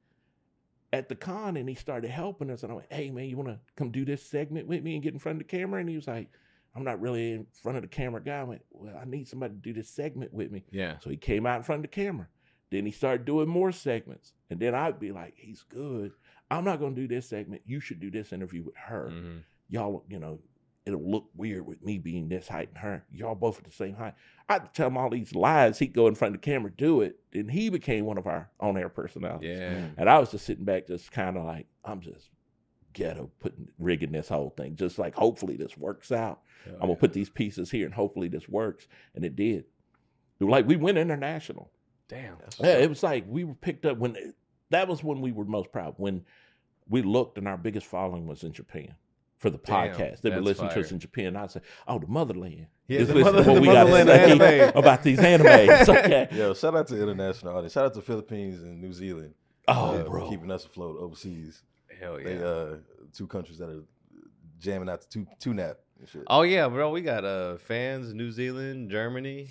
at the con and he started helping us. And I went, hey, man, you want to come do this segment with me and get in front of the camera? And he was like, I'm not really in front of the camera guy. I went, well, I need somebody to do this segment with me. Yeah. So he came out in front of the camera. Then he started doing more segments. And then I'd be like, he's good. I'm not going to do this segment. You should do this interview with her. Mhm. Y'all, you know, it'll look weird with me being this height and her. Y'all both at the same height. I'd tell him all these lies. He'd go in front of the camera, do it. Then he became one of our on air personalities. Yeah. Mm. And I was just sitting back, just kind of like, I'm just ghetto putting rigging this whole thing. Just like hopefully this works out. I'm gonna put these pieces here and hopefully this works. And it did. Like we went international. Damn. Yeah, it was like we were picked up when that was when we were most proud. When we looked and our biggest following was in Japan for the Damn, podcast. They were that's listening to us in Japan. And I said, "Oh, the motherland Yeah, is the listening mother- to what the we got to motherland say anime. about these animes." Okay. Yo, shout out to international audience. Shout out to Philippines and New Zealand. Oh, uh, for bro. keeping us afloat overseas. Hell yeah. They uh two countries that are jamming out to two two nap and shit. Oh yeah, bro. We got uh fans in New Zealand, Germany,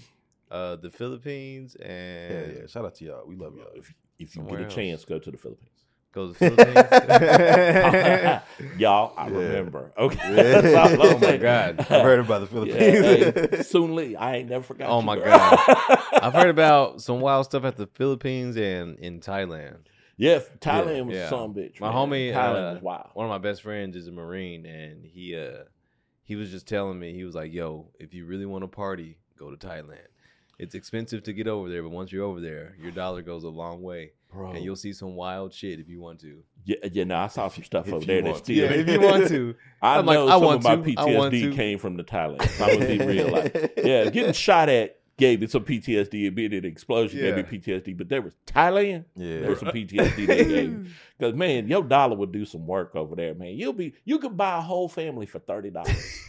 uh the Philippines, yeah, and yeah. Shout out to y'all. We love y'all. If, if you Somewhere get a else. chance, go to the Philippines. Go to the Philippines. Y'all, I Yeah. remember. Okay. Yeah. That's all I'm Oh my. God. I've heard about the Yeah, Philippines. hey, Soon Lee, I ain't never forgot. Oh you, my bro. God. I've heard about some wild stuff at the Philippines and in Thailand. Yes, Thailand was Yeah. some bitch. My man. homie, Thailand uh, was wild. One of my best friends is a Marine, and he uh he was just telling me he was like, "Yo, if you really want to party, go to Thailand. It's expensive to get over there, but once you're over there, your dollar goes a long way, Bro. and you'll see some wild shit if you want to. Yeah, yeah, no, I saw some stuff if over there that's still. Yeah, if you want to. I I'm like, know I some want of my to, PTSD came from the Thailand. So I'm gonna be real. Like, yeah, getting shot at gave me some PTSD. It being an explosion Yeah. gave me PTSD. But there was Thailand. Yeah. There was some PTSD they gave. Because man, your dollar would do some work over there, man. You'll be you could buy a whole family for thirty dollars.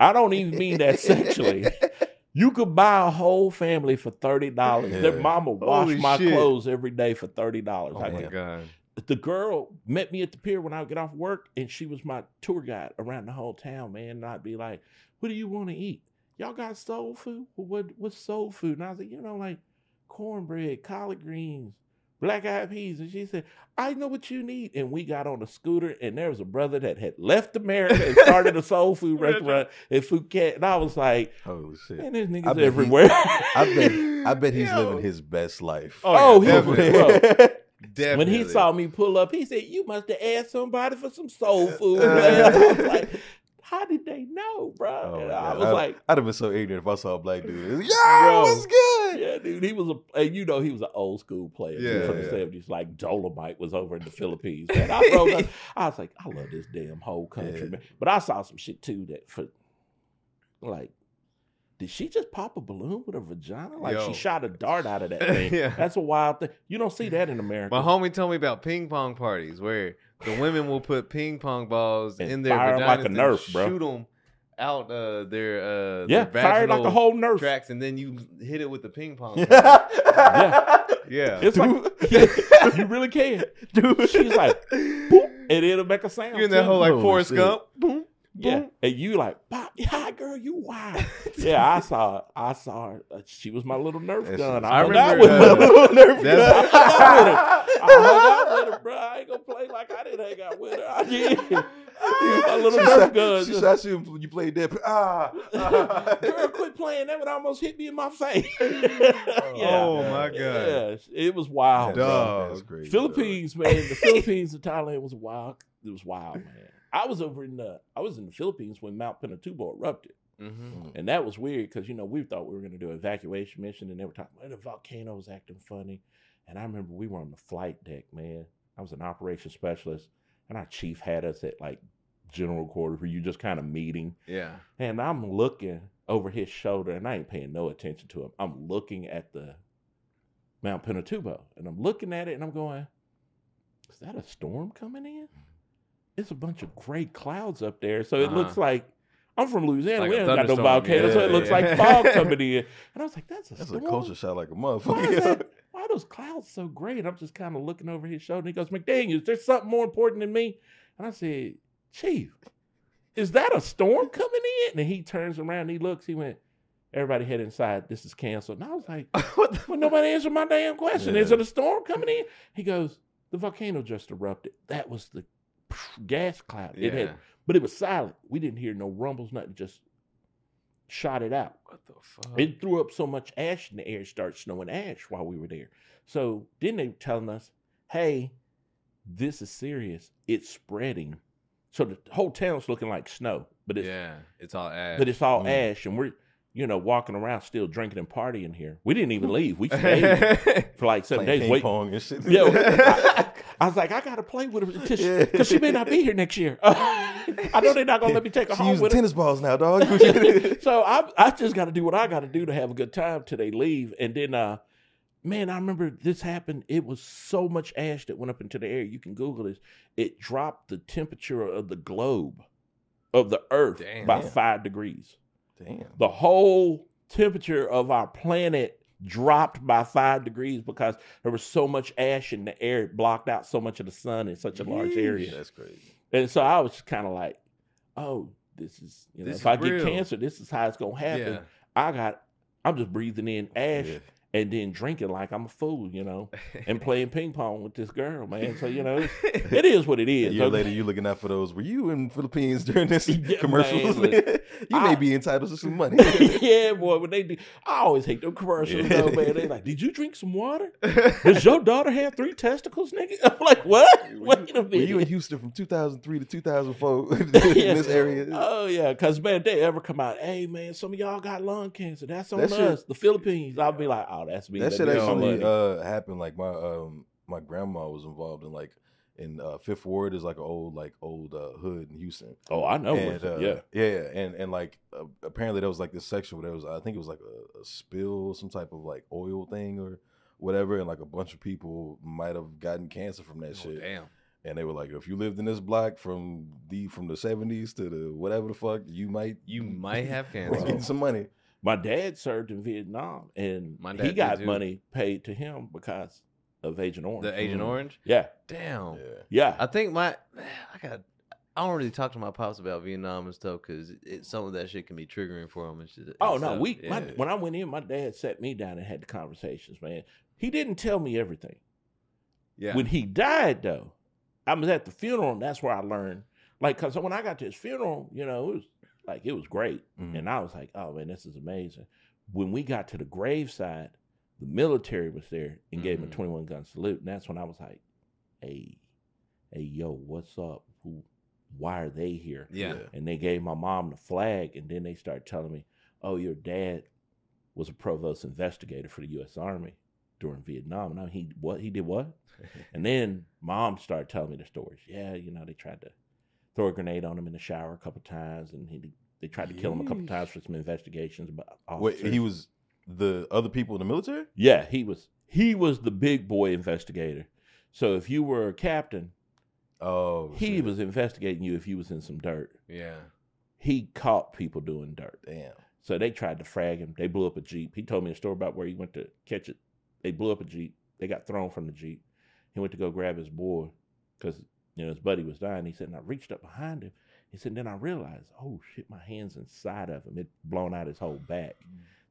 I don't even mean that sexually. You could buy a whole family for thirty dollars. Their mama washed Holy my shit. clothes every day for thirty dollars. Oh I my can- god. the girl met me at the pier when I would get off work, and she was my tour guide around the whole town, man. And I'd be like, "What do you want to eat? Y'all got soul food? What what's soul food?" And I was like, "You know, like cornbread, collard greens, black eyed peas." And she said, "I know what you need." And we got on a scooter, and there was a brother that had left America and started a soul food restaurant in Phuket, and I was like, Holy shit. "Man, there's I niggas bet he- everywhere." I bet I bet he's Yo. living his best life. Oh, yeah, he was- definitely. Definitely. When he saw me pull up, he said, "You must have asked somebody for some soul food." Man. I was like, "How did they know, bro?" Oh, I was I'd, like, I'd have been so ignorant if I saw a black dude. Yo, Bro. what's good? "Yeah, dude." He was a, and you know, he was an old school player Yeah, from the seventies. Like Dolomite was over in the Philippines. Man, I, up- I was like, I love this damn whole country, Yeah. man. But I saw some shit too that for, like. Did she just pop a balloon with her vagina? Like Yo. she shot a dart out of that thing. Yeah. That's a wild thing. You don't see that in America. My homie told me about ping pong parties where the women will put ping pong balls And in their fire 'em vaginas like a and Nerf, bro. shoot them out uh, their uh, yeah, their fire like a whole nerf. tracks, and then you hit it with the ping pong. yeah, yeah, It's like you really can. Dude. She's like, boop, and it'll make a sound. you're in that too. whole like Holy Forrest shit. Gump. Boom, yeah, boom. and you like, pop, yeah, girl, you wild. yeah, I saw, I saw her. Uh, She was my little Nerf gun. shit- I, I hung out remember, with uh, her. Nerf that's- gun. I hung out with her. I hung out with her, bro. I ain't gonna play like I didn't hang out with her. I did. my little she Nerf shot, gun. She just- shot you. and You played that. Ah. ah. Girl, quit playing. That would almost hit me in my face. Oh my god. Yeah, it was wild. bro. Dog. That's crazy. Philippines, man. The Philippines and Thailand was wild. It was wild, man. I was over in the I was in the Philippines when Mount Pinatubo erupted, hmm and that was weird because you know we thought we were going to do an evacuation mission, and they were talking about the volcano was acting funny. And I remember we were on the flight deck, man. I was an operations specialist, and our chief had us at like general quarters where you just kind of meeting. Yeah. And I'm looking over his shoulder, and I ain't paying no attention to him. I'm looking at the Mount Pinatubo, and I'm looking at it, and I'm going, "Is that a storm coming in?" It's a bunch of gray clouds up there, so it Uh-huh. looks like I'm from Louisiana. Like we a ain't got no thunderstorm, volcano, so yeah, it looks yeah. like fog coming in. And I was like, "That's a That's a storm." culture shot like a Why, is motherfucker. that, why are those clouds so gray? And I'm just kind of looking over his shoulder. And he goes, McDaniels, there's something more important than me. And I said, Chief, is that a storm coming in? And he turns around and he looks. He went, Everybody head inside. This is canceled. And I was like, what the Well, nobody answered my damn question. Yeah. Is it a storm coming in? He goes, The volcano just erupted. That was the gas cloud. It had, but it was silent. We didn't hear no rumbles, nothing. Just shot it out. What the fuck? It threw up so much ash in the air, it started snowing ash while we were there. So then they were telling us, hey, this is serious. It's spreading. So the whole town's looking like snow, but it's yeah, it's all ash. but it's all Mm. ash, and we're you know walking around still drinking and partying here. We didn't even leave. We stayed for like seven Playing days. ping Wait, pong and shit. yeah, I, I was like, I gotta play with her because Yeah. she may not be here next year. I know they're not gonna let me take her She home using with her. tennis balls now, dog. so I I just got to do what I got to do to have a good time till they leave. And then, uh, man, I remember this happened. It was so much ash that went up into the air. You can Google this. It dropped the temperature of the globe, of the Earth, Damn. by five degrees. Damn. The whole temperature of our planet dropped by five degrees because there was so much ash in the air. It blocked out so much of the sun in such a large area. That's crazy. And so I was kind of like, oh, this is, you know, This if I is get cancer, this is how it's going to happen. yeah. I got, I'm just breathing in ash Yeah. And then drinking like I'm a fool, you know, and playing ping pong with this girl, man. So, you know, it's, it is what it is. A is. year Okay? later, you looking out for those. Were you in Philippines during this Yeah, commercials? man, you I- may be entitled to some money. yeah, boy, when they do, I always hate them commercials, Yeah. though, man. They like, did you drink some water? Does your daughter have three testicles, nigga? I'm like, what? Wait a Were you in. Houston from 2003 to 2004 in Yeah. this area? Oh yeah, because man, they ever come out, hey man, some of y'all got lung cancer. That's on That shit- us, the Philippines. I'll be like, oh, that's me. that shit actually uh, happened. Like my um my grandma was involved in like in uh, Fifth Ward is like an old like old uh, hood in Houston. oh, I know. and, uh, yeah, yeah, yeah, and and like uh, apparently there was like this section where there was I think it was like a, a spill, some type of like oil thing or whatever, and like a bunch of people might have gotten cancer from that Oh, shit. damn. And they were like, if you lived in this block from the from the seventies to the whatever the fuck, you might You might have cancer. getting some money. My dad served in Vietnam, and My he got too. money paid to him because of Agent Orange. The Agent Mm. Orange. yeah, Damn. Yeah. yeah. I think my I got. I don't really talk to my pops about Vietnam and stuff because it, some of that shit can be triggering for him and shit. Oh and no, stuff. we my, when I went in, my dad sat me down and had the conversations. Man, he didn't tell me everything. yeah. When he died, though, I was at the funeral, and that's where I learned. Like, cause when I got to his funeral, you know, it was like it was great, Mhm. and I was like, oh man, this is amazing. When we got to the graveside, the military was there and gave him a Mhm. twenty one gun salute, and that's when I was like, hey, hey, yo, what's up? Who? Why are they here? yeah. and they gave my mom the flag and then they started telling me oh your dad was a provost investigator for the u.s army during vietnam and I, he what he did what and then mom started telling me the stories yeah you know they tried to throw a grenade on him in the shower a couple times and he they tried to kill him a couple Yeesh. times for some investigations But Wait, he was the other people in the military? yeah he was he was the big boy investigator so if you were a captain Oh, he shit. was investigating you if you was in some dirt Yeah. he caught people doing dirt Damn. So they tried to frag him. They blew up a Jeep. He told me a story about where he went to catch it. They blew up a Jeep. They got thrown from the Jeep. He went to go grab his boy because, you know, his buddy was dying. He said, and I reached up behind him. He said, then I realized, oh shit, my hand's inside of him. It blown out his whole back.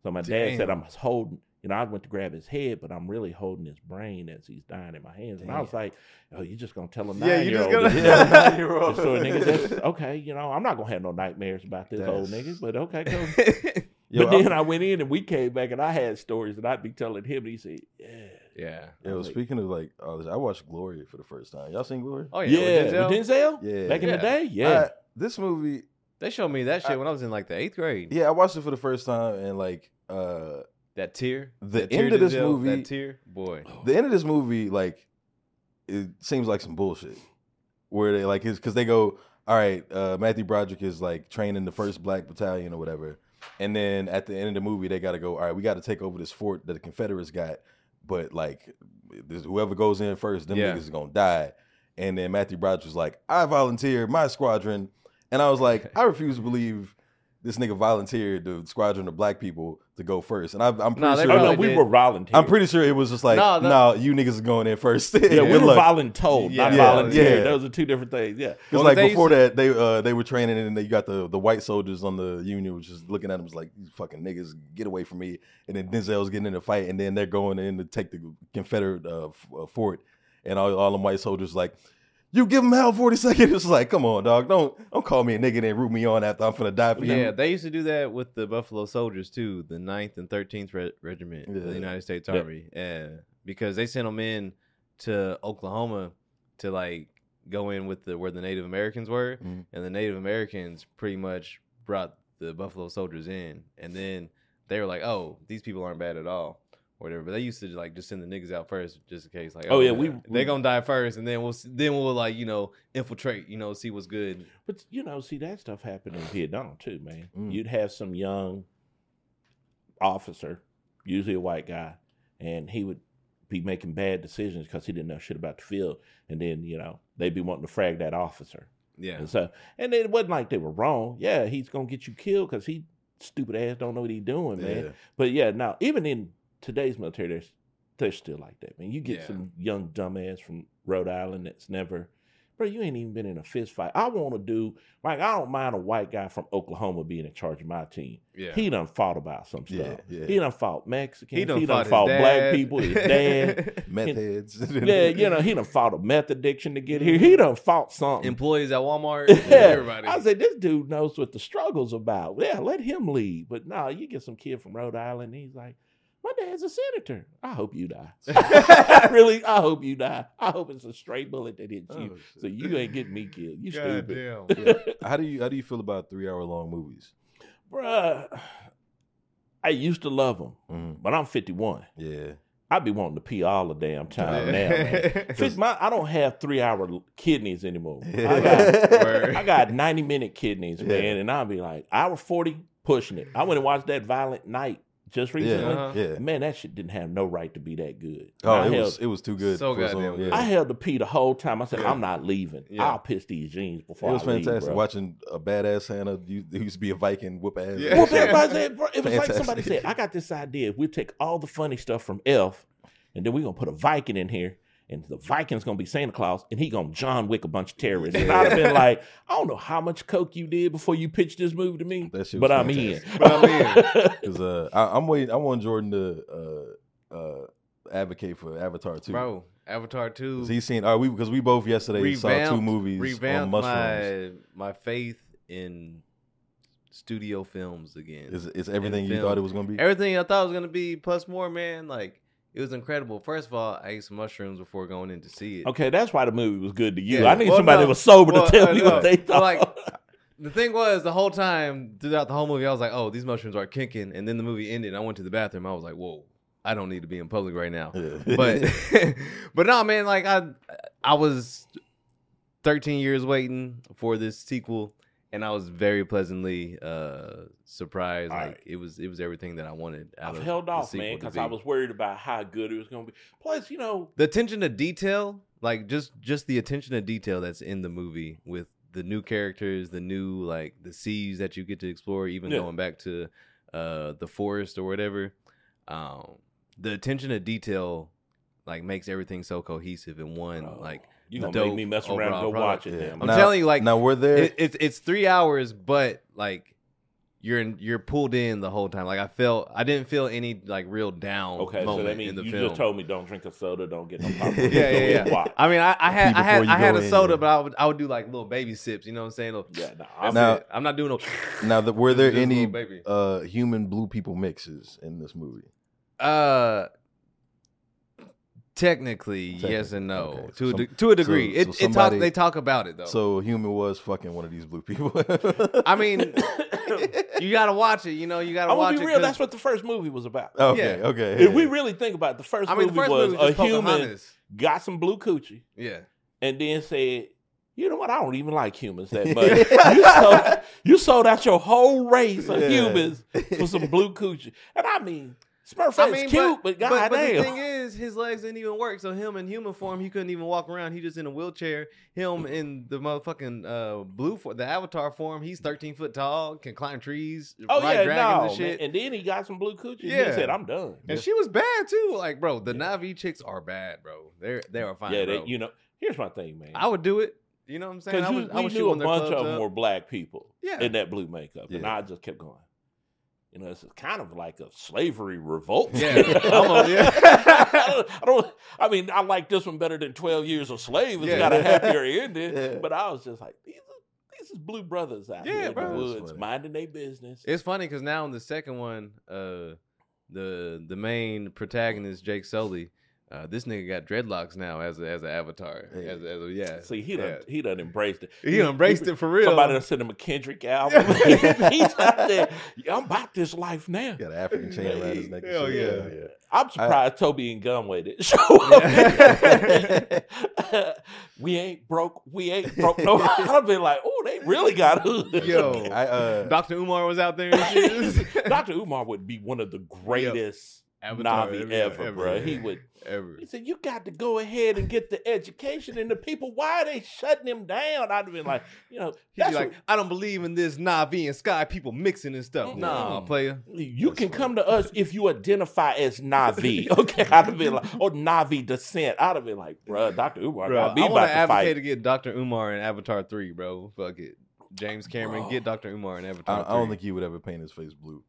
So my dad said, I'm holding, you know, I went to grab his head, but I'm really holding his brain as he's dying in my hands. And I was like, oh, you're just going to tell him Yeah, you just nine-year-old gonna-? Yeah. So nigga, that's okay. You know, I'm not gonna have no nightmares about this old That's- nigga, but okay, cool. Yo, but then I- I went in and we came back and I had stories and I'd be telling him and he said, Yeah. Yeah. Yo, like- speaking of like, uh, I watched Glory for the first time. Y'all seen Glory? Oh yeah. Yeah. with Denzel? With Denzel? Yeah. Back in Yeah. the day? Yeah. I- this movie, They showed me that shit I- when I was in like the eighth grade. yeah, I watched it for the first time, and like, uh, That tear. The that tear end of this Denzel, movie- That tear, boy. the end of this movie, like, it seems like some bullshit. Where they like, is because they go, all right, uh, Matthew Broderick is like training the first Black Battalion or whatever, and then at the end of the movie, they got to go, all right, we got to take over this fort that the Confederates got, but like, this, whoever goes in first, them Yeah. niggas is gonna die. And then Matthew Broderick was like, I volunteer my squadron, and I was like, I refuse to believe this nigga volunteered the squadron of black people to go first, and I, I'm pretty Nah, sure. oh, no, we did. were volunteering. I'm pretty sure it was just like, No, no, no. you niggas is going in first. Yeah, we were luck. voluntold, Yeah. not Yeah, volunteered. yeah. Those are two different things. Yeah. Because Well, like they before used that, they uh, they were training, and then you got the the white soldiers on the Union, which is looking at them was like, "You fucking niggas, get away from me!" And then Denzel's getting in the fight, and then they're going in to take the Confederate uh, f- uh, fort, and all all them white soldiers like, You give him hell forty seconds. It's like, come on, dog. Don't don't call me a nigga and root me on after I'm finna die for you. Yeah, they used to do that with the Buffalo Soldiers too, the 9th and 13th Re- Regiment of the United States Army. Yeah, because they sent them in to Oklahoma to like go in with the where the Native Americans were, Mhm. and the Native Americans pretty much brought the Buffalo Soldiers in, and then they were like, "Oh, these people aren't bad at all." Or Whatever, but they used to like just send the niggas out first, just in case. Like, Oh, yeah, we- we- they gonna die first, and then we'll then we'll like you know infiltrate, you know, see what's good. But you know, see that stuff happened in Vietnam too, man. Mm. You'd have some young officer, usually a white guy, and he would be making bad decisions because he didn't know shit about the field, and then you know they'd be wanting to frag that officer, Yeah, and so and it wasn't like they were wrong. Yeah, he's gonna get you killed because he stupid ass don't know what he's doing, man. Yeah. But yeah, now even in today's military, there's they're still like that, man. You get Yeah. some young dumbass from Rhode Island that's never, bro. You ain't even been in a fist fight. I want to do like I don't mind a white guy from Oklahoma being in charge of my team. yeah. He done fought about some stuff. yeah. He done fought Mexicans. He done, he done fought, fought black people. His dad. Meth And- heads. yeah, you know he done fought a meth addiction to get here. He mm-hmm. done fought something. Employees at Walmart. Yeah. Everybody. I said, this dude knows what the struggle's about. Yeah, let him lead. But no, you get some kid from Rhode Island, he's like, my dad's a senator. I hope you die. really, I hope you die. I hope it's a straight bullet that hits you. Oh, so you ain't getting me killed. You God stupid. damn. Yeah. How do you how do you feel about three hour long movies? Bruh, I used to love them, Mhm. but I'm 51. Yeah. I'd be wanting to pee all the damn time now, man. Yeah. Fif- my, I don't have three hour kidneys anymore. I Yeah. got I got 90 minute kidneys, Yeah. man, and I'll be like, hour 40, pushing it. I went and watched that Violent Night just recently. Uh-huh. Yeah. Man, that shit didn't have no right to be that good. Oh, I, it held, was it was too good. So goddamn good. yeah. I held the pee the whole time. I said, Yeah. I'm not leaving. Yeah. I'll piss these jeans before It was I fantastic bro. watching a badass Santa. You, he used to be a Viking whoop ass. Yeah. Well, everybody said, bro, it was like somebody said, I got this idea. If We'll take all the funny stuff from Elf, and then we're gonna put a Viking in here, and the Viking's gonna be Santa Claus, and he gonna John Wick a bunch of terrorists. And I'd have been like, I don't know how much coke you did before you pitched this movie to me, That shit but was I'm in. But I'm in. Because uh, I, I'm waiting. I want Jordan to uh, uh, advocate for Avatar too. Bro, Avatar 2 Because he's seen. Are we? Because we both yesterday saw two movies on revamped mushrooms. my my faith in studio films again. Is is everything you film. thought it was gonna be? Everything I thought was gonna be plus more, man. Like it was incredible. First of all, I ate some mushrooms before going in to see it. Okay, that's why the movie was good to you. Yeah. I need Well, somebody no. that was sober Well, to tell uh, me no. what they thought. like, The thing was, the whole time throughout the whole movie, I was like, "Oh, these mushrooms are kicking." And then the movie ended. And I went to the bathroom. I was like, "Whoa, I don't need to be in public right now." But but no, man. Like I I was 13 years waiting for this sequel, and I was very pleasantly uh surprised. All like right. it was it was everything that I wanted. Out I've of held off, man, because be. I was worried about how good it was going to be. Plus, you know, the attention to detail, like just just the attention to detail that's in the movie with the new characters, the new like the seas that you get to explore, even Yeah. going back to uh the forest or whatever. Um the attention to detail like makes everything so cohesive in one oh, like you gonna dope make me mess around and overall go watch product. it. Yeah. Damn. I'm Now- telling you like now we're there. it, it's it's three hours, but like you're in, you're pulled in the whole time. Like I felt I didn't feel any like real down Okay, so moment that means in the you film. just told me don't drink a soda, don't get no popcorn. yeah, yeah, yeah. I mean, I, I had I had I had a soda, yeah. but I would I would do like little baby sips. You know what I'm saying? Little, Yeah, no, I'm, Now- it. I'm not doing no. now, the, were there any baby. uh, human blue people mixes in this movie? Uh, technically, yes and no. okay. To a de- to a degree, so it, it somebody- talk they talk about it though. So human was fucking one of these blue people. I mean, you gotta watch it. You know, you gotta I'm watch gonna be it. real. 'cause- That's what the first movie was about. okay, Yeah. okay. If we really think about it, the first I mean, the movie first was movie was a human Pocahontas. got some blue coochie Yeah. and then said, "You know what? I don't even like humans that much. you, sold, you sold out your whole race of Yeah. humans for some blue coochie." And I mean, Smurfette's I mean, cute, but, but, but the thing is, his legs didn't even work. So him in human form, he couldn't even walk around. He just in a wheelchair. Him in the motherfucking uh, blue for the Avatar form, he's 13 foot tall, can climb trees, oh ride yeah, dragons no, and shit. man. And then he got some blue coochie. Yeah, Yeah. he said, "I'm done." And she was bad too. Like, bro, the Navi chicks are bad, bro. They're they are fine. yeah, bro. they, you know. Here's my thing, man. I would do it. You know what I'm saying? Because I you, would, I we would knew shoot a bunch of them up. were black people Yeah. in that blue makeup, and I just kept going. You know, it's kind of like a slavery revolt. Yeah, almost, yeah. I, don't, I don't. I mean, I like this one better than Twelve Years a Slave. It's Yeah. got a happier ending. Yeah. But I was just like, these are these is blue brothers out Yeah, here in bro. the woods funny. minding their business. It's funny because now in the second one, uh, the the main protagonist Jake Sully, uh, this nigga got dreadlocks now as a, as an avatar. Yeah. As, as a, yeah, See, he done yeah. he done embraced it. He embraced it for real. Somebody done sent him a Kendrick album. He's out there. I'm about this life now. Got an African chain around his neck. and Hell shit. yeah. I'm surprised Tobe Nwigwe didn't show up. we ain't broke. We ain't broke. No, I've been like, oh, they really got hood. Yo. I uh, Dr. Umar was out there. Dr. Umar would be one of the greatest Avatar Navi ever, ever, ever, bro. yeah. He would. Ever. He said, "You got to go ahead and get the education." And the people, why are they shutting him down? I'd have been like, you know, He'd that's be like, what- I don't believe in this Navi and Sky people mixing and stuff. Mm-mm. Nah, mm-hmm. player. You can come to us if you identify as Navi. Okay, I'd have been like, or Navi descent. I'd have been like, bruh, Dr. Umar Bro, got me I want to to advocate to get Dr. Umar in Avatar 3, bro. Fuck it. James Cameron, Bro. get Dr. Umar in I, Avatar I 3. don't think he would ever paint his face blue.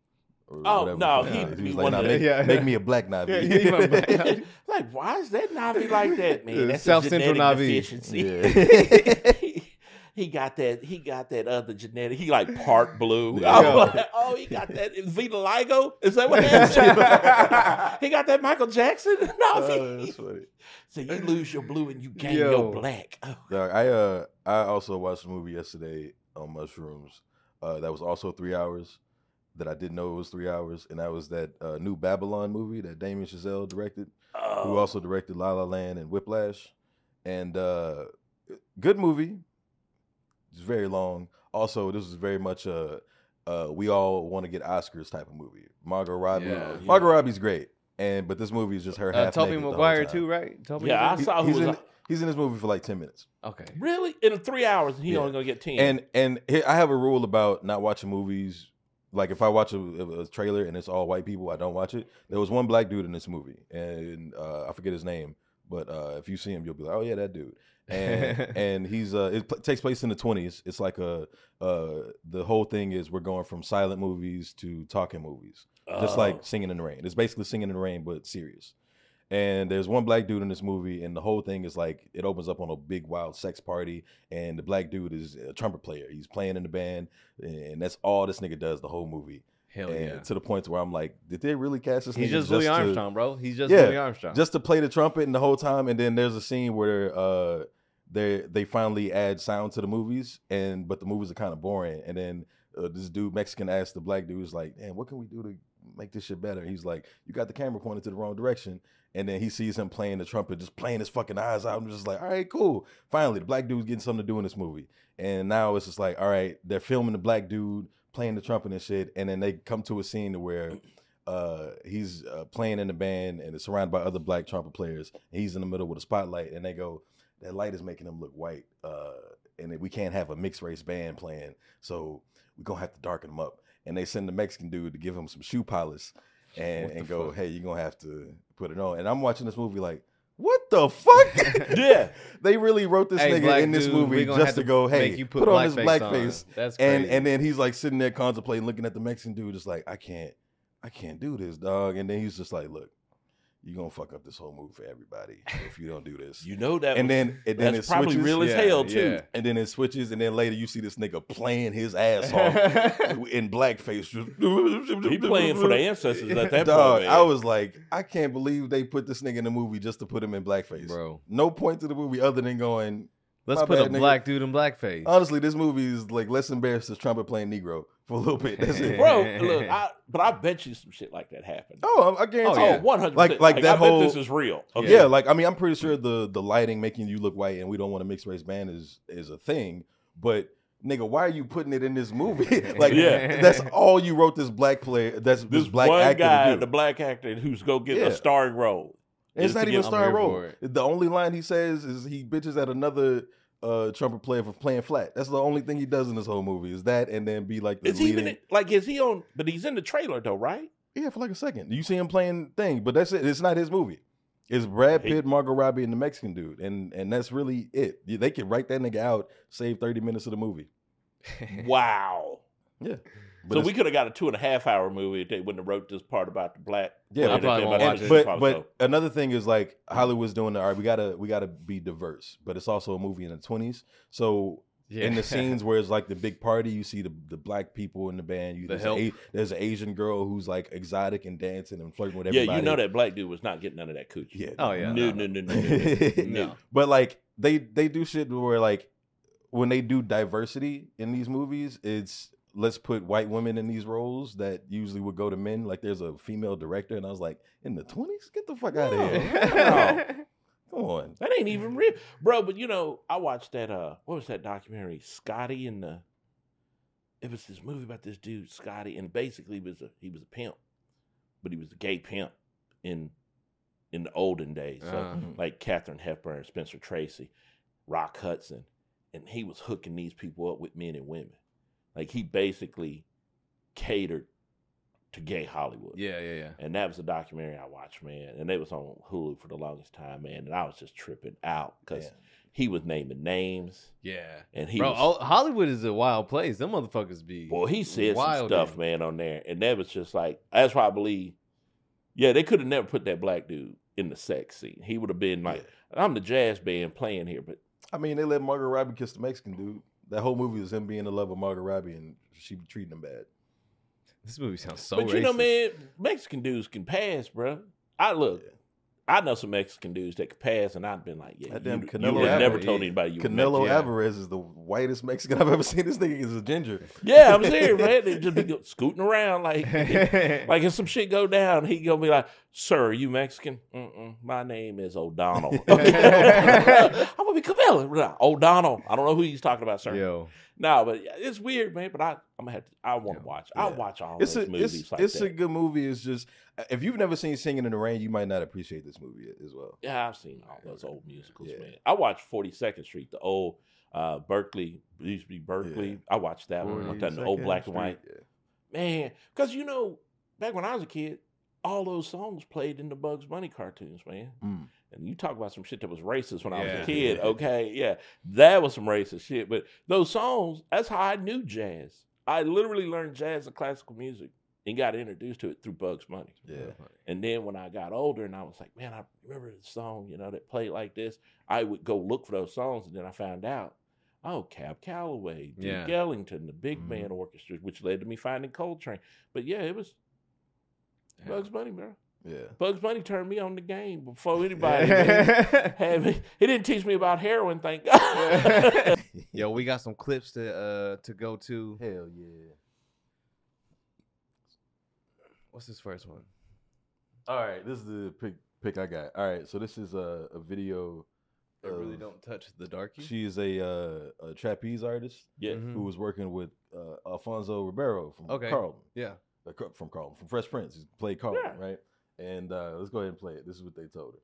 Or Oh, whatever no, the fuck he'd it is. be was like, nah, make, the- Yeah. make me a black Navi. Yeah, he might like, why is that Navi like that, man? Uh, That's South a Central Navi. deficiency. he, he got that. He got that other genetic. He like part blue. Yeah. I'm like, oh, he got that vitiligo. Is that what happened? he got that Michael Jackson Navi. Oh, that's funny. so you lose your blue and you gain Yo. your black. Oh. Dog, I uh I also watched a movie yesterday on mushrooms. Uh, that was also three hours. That I didn't know it was three hours, and that was that uh, new Babylon movie that Damien Chazelle directed, who Oh. also directed La La Land and Whiplash. And uh, good movie. It's very long. Also, this is very much a uh, we all want to get Oscars type of movie. Margot Robbie, Yeah. Margot Robbie's great, and but this movie is just her Uh, half Tobey naked Maguire, too, right? Tobey Yeah, I Maguire? saw who He's was in, he's in this movie for like ten minutes. Okay. really in three hours. and He Yeah. only gonna get ten. And and I have a rule about not watching movies. Like if I watch a, a trailer and it's all white people, I don't watch it. There was one black dude in this movie, and uh, I forget his name, but uh, if you see him, you'll be like, "Oh yeah, that dude." And and he's uh, it pl- takes place in the twenties. It's like a uh, the whole thing is we're going from silent movies to talking movies, just Oh. like Singing in the Rain. It's basically Singing in the Rain, but serious. And there's one black dude in this movie, and the whole thing is like it opens up on a big wild sex party, and the black dude is a trumpet player. He's playing in the band, and that's all this nigga does the whole movie. Hell and yeah. to the point where I'm like, did they really cast this He's just Louis to- Armstrong, bro. He's just Yeah, Louis Armstrong. just to play the trumpet and the whole time? And then there's a scene where uh they they finally add sound to the movies, and but the movies are kind of boring. And then uh, this dude Mexican asked the black dude, "Is like, man, what can we do to make this shit better?" He's like, "You got the camera pointed to the wrong direction." And then he sees him playing the trumpet, just playing his fucking eyes out. I'm just like, all right, cool. Finally, the black dude's getting something to do in this movie. And now it's just like, all right, they're filming the black dude playing the trumpet and shit. And then they come to a scene where uh, he's uh, playing in the band and is surrounded by other black trumpet players. He's in the middle with a spotlight, and they go, "That light is making him look white, uh, and we can't have a mixed race band playing, so we're gonna have to darken him up." And they send the Mexican dude to give him some shoe polish, and and go, fuck? "Hey, you're gonna have to put it on." And I'm watching this movie like. What the fuck? Yeah. they really wrote this Hey, nigga in this dude, movie just to go, hey, you put, on this blackface blackface, That's crazy. and and then he's like sitting there contemplating, looking at the Mexican dude, just like I can't, I can't do this, dog. And then he's just like, look, you're gonna fuck up this whole movie for everybody if you don't do this. You know that. and then and then that's it probably switches, real as Yeah, hell too. yeah. and then it switches, and then later you see this nigga playing his ass off in blackface. He playing for the ancestors at that Dog, point. I was like, I can't believe they put this nigga in the movie just to put him in blackface. bro. No point to the movie other than going, Let's My put bad, a nigga. black dude in blackface. Honestly, this movie is like let's embarrass this trumpet playing Negro for a little bit. That's it. bro. Look, I, but I bet you some shit like that happened. Oh, I I guarantee. Oh, Oh, yeah. one hundred Like- percent. like that I whole- bet this is real. Okay. Yeah. like I mean, I'm pretty sure the the lighting making you look white and we don't want a mixed race band is is a thing. But nigga, why are you putting it in this movie? like, Yeah. that's all you wrote this black player. That's this, This black one actor guy, to do. the black actor who's go get Yeah. a starring role. And it's not even a get- star role. The only line he says is he bitches at another uh, trumpet player for playing flat. That's the only thing he does in this whole movie is that, and then be like the Is he even like is he on? But he's in the trailer though, right? Yeah, for like a second. You see him playing thing, but that's it. It's not his movie. It's Brad Pitt, Margot Robbie, and the Mexican dude, and and that's really it. They could write that nigga out, save thirty minutes of the movie. Wow. Yeah. But so we could have got a two and a half hour movie if they wouldn't have wrote this part about the black. Yeah, I probably won't watch they it. but but so. another thing is like Hollywood's doing the all right. We gotta we gotta be diverse, but it's also a movie in the twenties. So Yeah. in the scenes where it's like the big party, you see the, the black people in the band. You The there's, help. a, there's an Asian girl who's like exotic and dancing and flirting with everybody. yeah, you know that black dude was not getting none of that coochie. Yeah. Oh, yeah. no, no, no, no, no, no, no. No. But like they they do shit where like when they do diversity in these movies, it's let's put white women in these roles that usually would go to men. Like there's a female director, and I was like, in the twenties, get the fuck out of here. Come on. That ain't even real, bro. But you know, I watched that. Uh, what was that documentary? Scotty and the. It was this movie about this dude Scotty, and basically he was a he was a pimp, but he was a gay pimp in in the olden days. So Uh. like Katharine Hepburn, Spencer Tracy, Rock Hudson, and he was hooking these people up with men and women. Like he basically catered to gay Hollywood. yeah, yeah, yeah. And that was a documentary I watched, man. And it was on Hulu for the longest time, man. And I was just tripping out because Man. he was naming names. Yeah. And he Bro, was, all- Hollywood is a wild place. Them motherfuckers be. Well, he said some stuff, in- man, on there. And that was just like, that's why I believe, yeah, they could have never put that black dude in the sex scene. He would have been like, I'm the jazz band playing here, but I mean, they let Margot Robbie kiss the Mexican dude. That whole movie was him being in love with Margot Robbie and she be treating him bad. This movie sounds so but you know, racist. man, Mexican dudes can pass, bro. I look, I know some Mexican dudes that could pass, and I've been like, yeah, That you, damn you Canelo would have never Alvarez, told yeah. anybody you were Canelo Mexican. Alvarez is the whitest Mexican I've ever seen. This nigga is a ginger. Yeah, I'm serious, man. They just be scooting around like, like if some shit go down, he gonna be like, "Sir, you Mexican? Mm-mm, my name is O'Donnell. I'm gonna be Camilla O'Donnell. I don't know who he's talking about, sir. Yo. No, but it's weird, man. But I, I'm gonna have to. I want to Yeah. watch. I'll watch all It's those a movies it's, like it's a good movie. It's just if you've never seen Singing in the Rain, you might not appreciate this movie as well. yeah, I've seen all those old musicals, Yeah. man. I watched 42nd Street, the old uh, Berkeley. Used to be Berkeley. Yeah. I watched that one. I the old black and white. yeah. Man, because you know, back when I was a kid, all those songs played in the Bugs Bunny cartoons, man. Mm. And you talk about some shit that was racist when I was a kid, okay? Yeah, that was some racist shit. But those songs, that's how I knew jazz. I literally learned jazz and classical music and got introduced to it through Bugs Bunny. Yeah. And then when I got older and I was like, man, I remember the song, you know, that played like this, I would go look for those songs. And then I found out, oh, Cab Calloway, Duke Yeah. Ellington, the big Mhm. band orchestra, which led to me finding Coltrane. But yeah, it was Bugs Bunny, bro. Yeah. Bugs Bunny turned me on the game before anybody man, had me. He didn't teach me about heroin, thank God. Yo, we got some clips to uh to go to. Hell yeah. What's this first one? All right, this is the pick pick I got. All right, so this is a, a video. That really don't touch the darky. She is a uh, a trapeze artist yeah. Mhm. who was working with uh, Alfonso Ribeiro from Okay. Carlton. Yeah. Uh, Car- from Carlton, from Fresh Prince. He played Carlton, Yeah. right? And uh, let's go ahead and play it. This is what they told her.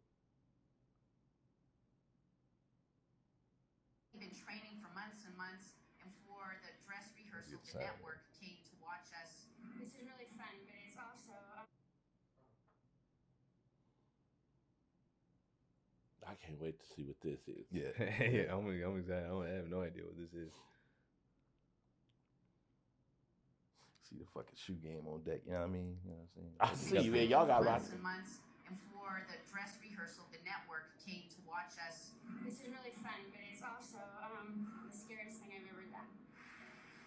We've been training for months and months, and for the dress rehearsal, Get the tired. network came to watch us. This is really fun, but it's also I can't wait to see what this is. Yeah. yeah, I'm, I'm excited. I have no idea what this is. See the fucking shoe game on deck. You know what I mean? You know what I'm saying? I see you. man. Y'all got right. months and months, and for the dress rehearsal, the network came to watch us. this is really fun, but it's also um, the scariest thing I've ever done.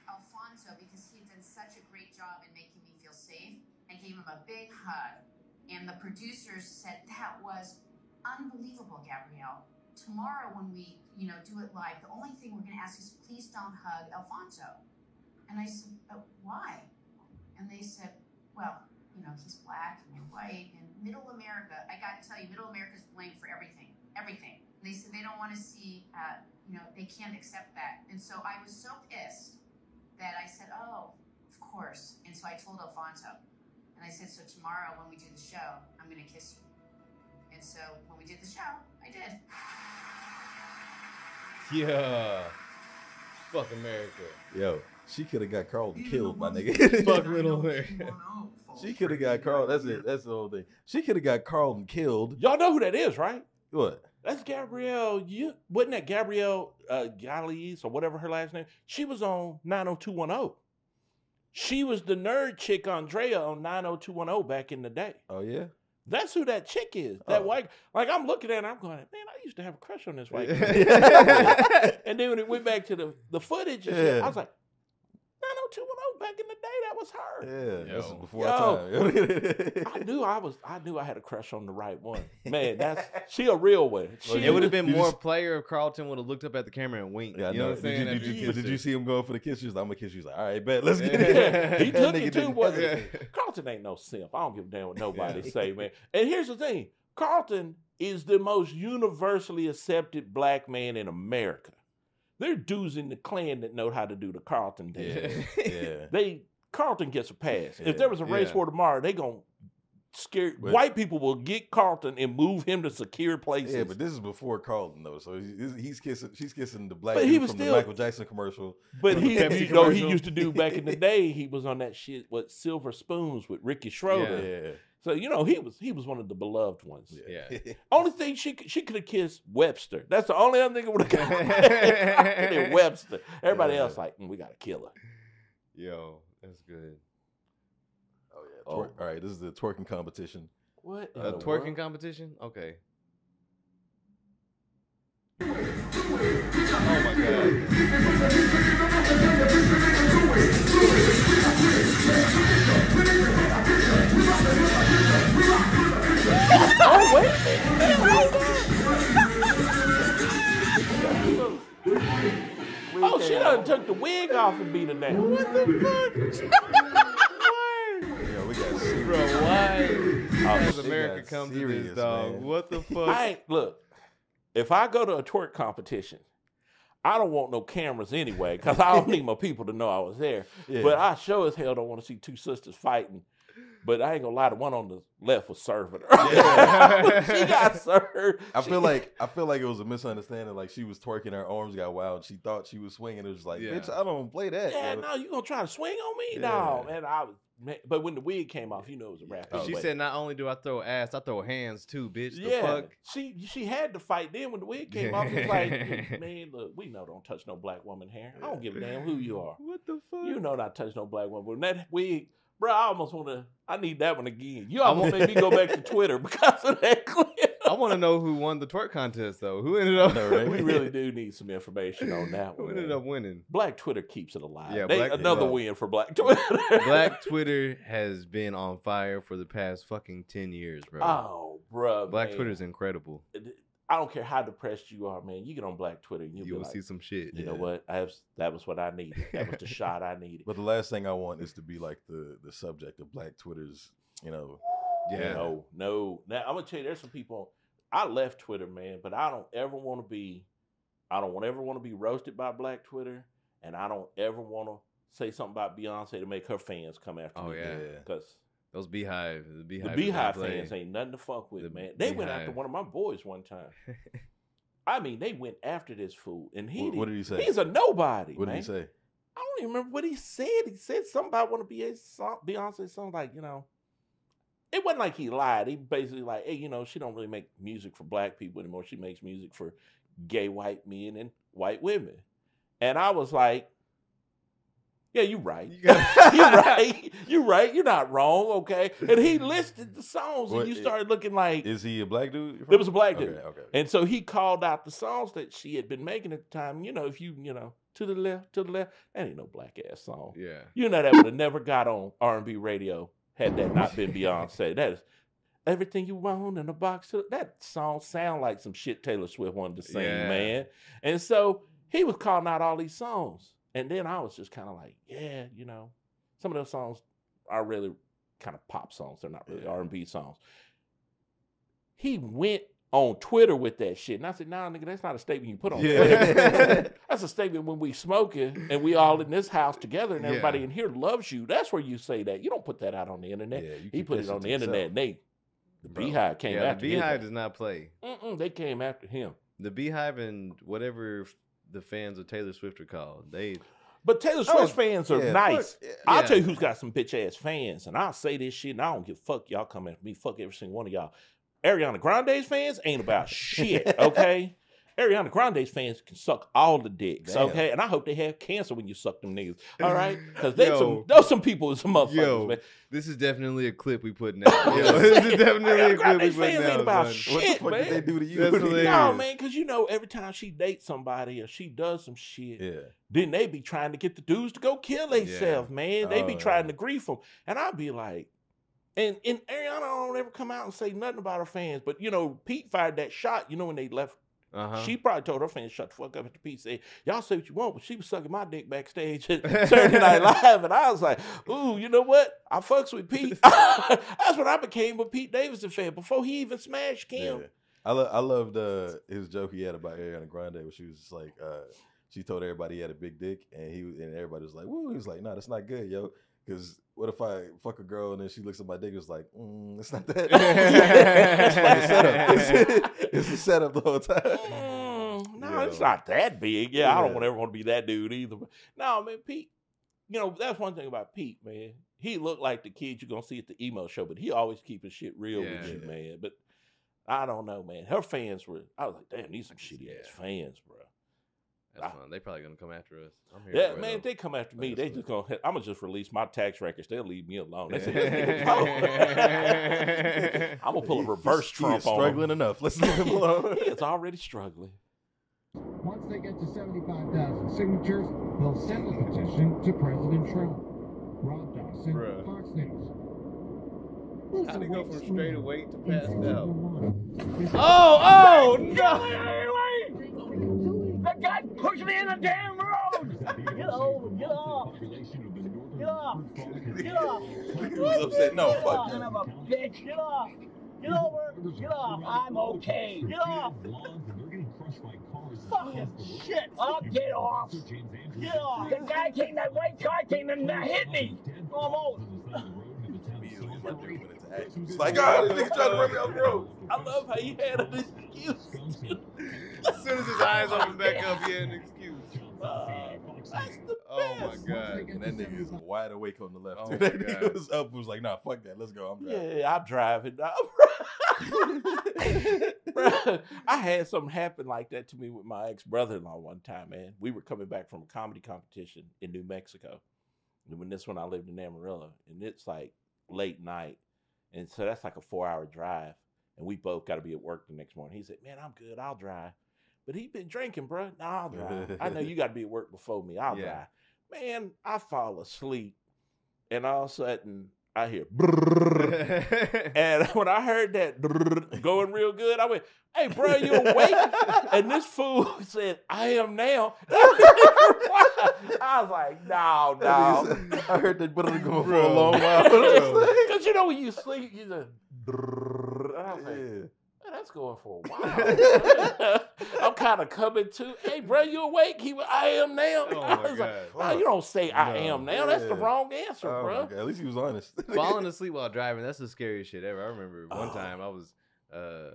Alfonso, because he had done such a great job in making me feel safe, I gave him a big hug. And the producers said, That was unbelievable, Gabrielle. Tomorrow, when we, you know, do it live, the only thing we're going to ask is please don't hug Alfonso. And I said, But why? And they said, Well, you know, he's black and you're white. And middle America, I got to tell you, middle America's blamed for everything. Everything. They said they don't want to see, uh, you know, they can't accept that. And so I was so pissed that I said, Oh, of course. And so I told Alfonso. And I said, So tomorrow when we do the show, I'm going to kiss you. And so when we did the show, I did. Yeah. Fuck America. Yo, she could have got Carlton killed, my nigga. Fuck Middle America. she could have got Carl. That's it. That's the whole thing. She could have got Carlton killed. Y'all know who that is, right? What? That's Gabrielle. You wasn't that Gabrielle uh, Gallese or whatever her last name? She was on 90210. She was the nerd chick Andrea on 90210 back in the day. Oh yeah. That's who that chick is. That Oh. white. Like I'm looking at, it, I'm going, man, I used to have a crush on this white. girl. And then when it went back to the the footage, and shit, I was like, 90210 back in the day, that was her. Yeah. This is before Yo. our I time. knew I was. I knew I had a crush on the right one. Man, that's she a real one. She, It would have been Did you more player if Carlton would have looked up at the camera and winked. Yeah, I you know know. what I'm saying? Did you, did you, but did you see him going for the kiss? She was like, I'm gonna kiss you. He's like, all right, bet, let's get Yeah. it. he took it too. didn't- Yeah. Carlton ain't no simp. I don't give a damn what nobody Yeah. say, man. And here's the thing: Carlton is the most universally accepted black man in America. There are dudes in the Klan that know how to do the Carlton dance. Yeah, yeah. They Carlton gets a pass. Yeah. If there was a race Yeah. war tomorrow, they gonna scare But- white people will get Carlton and move him to secure places. Yeah, but this is before Carlton though, so he's, he's kissing. She's kissing the black But he was from still- the Michael Jackson commercial. But he, you know, he used to do back in the day. He was on that shit with Silver Spoons with Ricky Schroder. Yeah, So you know he was he was one of the beloved ones. Yeah. Only thing she could- she could have kissed Webster. That's the only other thing would have got Webster. Everybody Yeah. else like "Mm, we gotta kill her. Yo, that's good. Oh yeah. Oh. Twerk, All right, this is the twerking competition. What A the twerking world? competition? Okay. Oh my god. She done took the wig off and beat her down. What the fuck? Yeah, we got serious. Bro, why Oh, has America got come to this, dog? man. What the fuck? I ain't look. If I go to a twerk competition, I don't want no cameras anyway, because I don't need my people to know I was there. Yeah. But I sure as hell don't want to see two sisters fighting. But I ain't gonna lie, the one on the left was serving her. Yeah. she got served. I She- feel like I feel like it was a misunderstanding. Like she was twerking, her arms got wild. She thought she was swinging. It was like, Yeah. bitch, I don't play that. yeah, yo." no, you gonna try to swing on me? Yeah. No, man. I was, man, but when the wig came off, you know it was a wrap. Oh, she anyway. said, "Not only do I throw ass, I throw hands too, bitch." The yeah, fuck? she she had to fight. Then when the wig came off, it's like, man, look, we know don't touch no black woman hair. I don't give a damn who you are. What the fuck? You know not touch no black woman. When that wig, bro, I almost want to. I need that one again. You almost made me go back to Twitter because of that clip. I want to know who won the twerk contest though. Who ended up? Know, right? we really do need some information on that one. who ended up winning? Black Twitter keeps it alive. Yeah, They- Black- another Yeah. win for Black Twitter. Black Twitter has been on fire for the past fucking ten years, bro. Oh, bro. Black man. Twitter's incredible. I don't care how depressed you are, man. You get on Black Twitter and you'll You be will like, see some shit. you know what? I have, that was what I needed. That was the shot I needed. But the last thing I want is to be like the the subject of Black Twitter's. You know, Yeah. No, no. Now I'm gonna tell you, there's some people. I left Twitter, man, but I don't ever want to be. I don't ever want to be roasted by Black Twitter, and I don't ever want to say something about Beyonce to make her fans come after Oh, me. yeah. because Those BeyHive, the the BeyHive, is BeyHive fans ain't nothing to fuck with, The man. They went after one of my boys one time. I mean, they went after this fool, and he what, what did he say? he's a nobody. what did he say? I don't even remember what he said. He said something about one of Beyonce's song, Beyonce song, like you know. It wasn't like he lied. He basically like, hey, you know, she don't really make music for black people anymore. She makes music for gay white men and white women. And I was like, yeah, you're right. You're right. You're right. You're not wrong. Okay. And he listed the songs, What and you started looking like Is he a black dude? it was a black dude. Okay, okay. And so he called out the songs that she had been making at the time. You know, if you, you know, to the left, to the left, that ain't no black ass song. yeah. You know that would have never got on R and B radio had that not been Beyonce. That is everything you want in a box. That song sound like some shit Taylor Swift wanted to sing, Yeah. man. And so he was calling out all these songs, and then I was just kind of like, yeah, you know, some of those songs are really kind of pop songs. They're not really Yeah. R and B songs. He went on Twitter with that shit, and I said, "Nah, nigga, that's not a statement you put on Yeah. Twitter. that's a statement when we smoking and we all in this house together, and everybody Yeah. in here loves you. That's where you say that. You don't put that out on the internet. Yeah, he put it on the internet. And they, the Bro. BeyHive came yeah, the after his BeyHive ass. does not play. Mm-mm, they came after him. The BeyHive and whatever the fans of Taylor Swift are called, they But Taylor Oh, Swift fans are yeah, nice. fuck, yeah. I'll tell you who's got some bitch ass fans, and I'll say this shit, and I don't give a fuck. Y'all come at me. Fuck every single one of y'all. Ariana Grande's fans ain't about shit, okay? Ariana Grande's fans can suck all the dicks, Damn. okay? And I hope they have cancer when you suck them niggas, all right? Because they Yo. some those some people is some motherfuckers, Yo, man. this is definitely a clip we putting out. Yo, this is definitely a Ariana clip we Grande's putting fans ain't out. about son. shit. What the fuck man. did they do to you? That's hilarious. No, man, because you know every time she dates somebody or she does some shit, Yeah. then they be trying to get the dudes to go kill themselves, man. They be Oh, trying yeah. to grief them, and I'd be like, and and Ariana don't ever come out and say nothing about her fans, but you know Pete fired that shot. You know when they left, Uh-huh. she probably told her fans shut the fuck up at the Pete. Said y'all say what you want, but she was sucking my dick backstage at Saturday Night Live, and I was like, ooh, you know what? I fucks with Pete. That's when I became a Pete Davidson fan before he even smashed Kim. Yeah. I lo- I loved uh, his joke he had about Ariana Grande, where she was just like, uh, she told everybody he had a big dick, and he was- and everybody was like, "Woo!" He was like, "No, that's not good, yo." Because what if I fuck a girl and then she looks at my dick and is like, mm, "It's not that." it's like a setup. It's, it's a setup the whole time. Mm, no, it's not that big. Yeah, I don't want ever want to be that dude either. But no, man, Pete. You know that's one thing about Pete, man. He looked like the kid you're gonna see at the emo show, but he always keeping shit real with Yeah. you, man. But I don't know, man. Her fans were. I was like, damn, these some shitty ass Yeah. fans, bro. That's ah. fine. They probably gonna come after us. I'm here Yeah, for man. though. If they come after me, they just gonna. I'm gonna just release my tax records. They'll leave me alone. They say, I'm gonna pull a He- reverse he Trump is on struggling him. enough. Let's leave him alone. he is already struggling. Once they get to 75,000 signatures, they'll send the petition to President Trump. Rob Dawson, Bruh. Fox News. How'd he go from straight away to passed Inside out? Oh, oh no! That guy pushed me in the damn road! Get over, get off! Get off! Get off! He was upset. No, fuck Son that. of a bitch! Get off! Get over! Get off! I'm okay! Get off! Fucking shit! I'll get off! Get off! The guy came, that white car came and hit me! Almost! It's like, oh, this nigga trying to run me off the road. I love how he had an excuse. As soon as his eyes open back up, he had an excuse. Uh, that's the Oh my god. And that nigga is wide awake on the left. Oh that nigga God. was up. Was like, nah, fuck that. Let's go. I'm driving. Yeah, I'm driving. Bruh, I had something happen like that to me with my ex brother in law one time, man. We were coming back from a comedy competition in New Mexico. And when this one, I lived in Amarillo, and it's like late night. And so that's like a four hour drive. And we both got to be at work the next morning. He said, Man, I'm good. I'll drive. But he been drinking, bro. Nah, I'll drive. I know you got to be at work before me. I'll Yeah. drive. Man, I fall asleep. And all of a sudden, I hear. And when I heard that going real good, I went, "Hey, bro, you awake?" and this fool said, "I am now." I was like, "No, no," I heard that brother going for a long while. because you know when you sleep, you just. brrrr. I was like, Yeah. "Man, that's going for a while. I'm kind of coming to. Hey, bro, you awake? He went, I am now. Oh I my was like, God. "No, you don't say I No. am now. That's the wrong answer, Oh bro. At least he was honest. Falling asleep while driving, that's the scariest shit ever. I remember one Oh. time I was uh,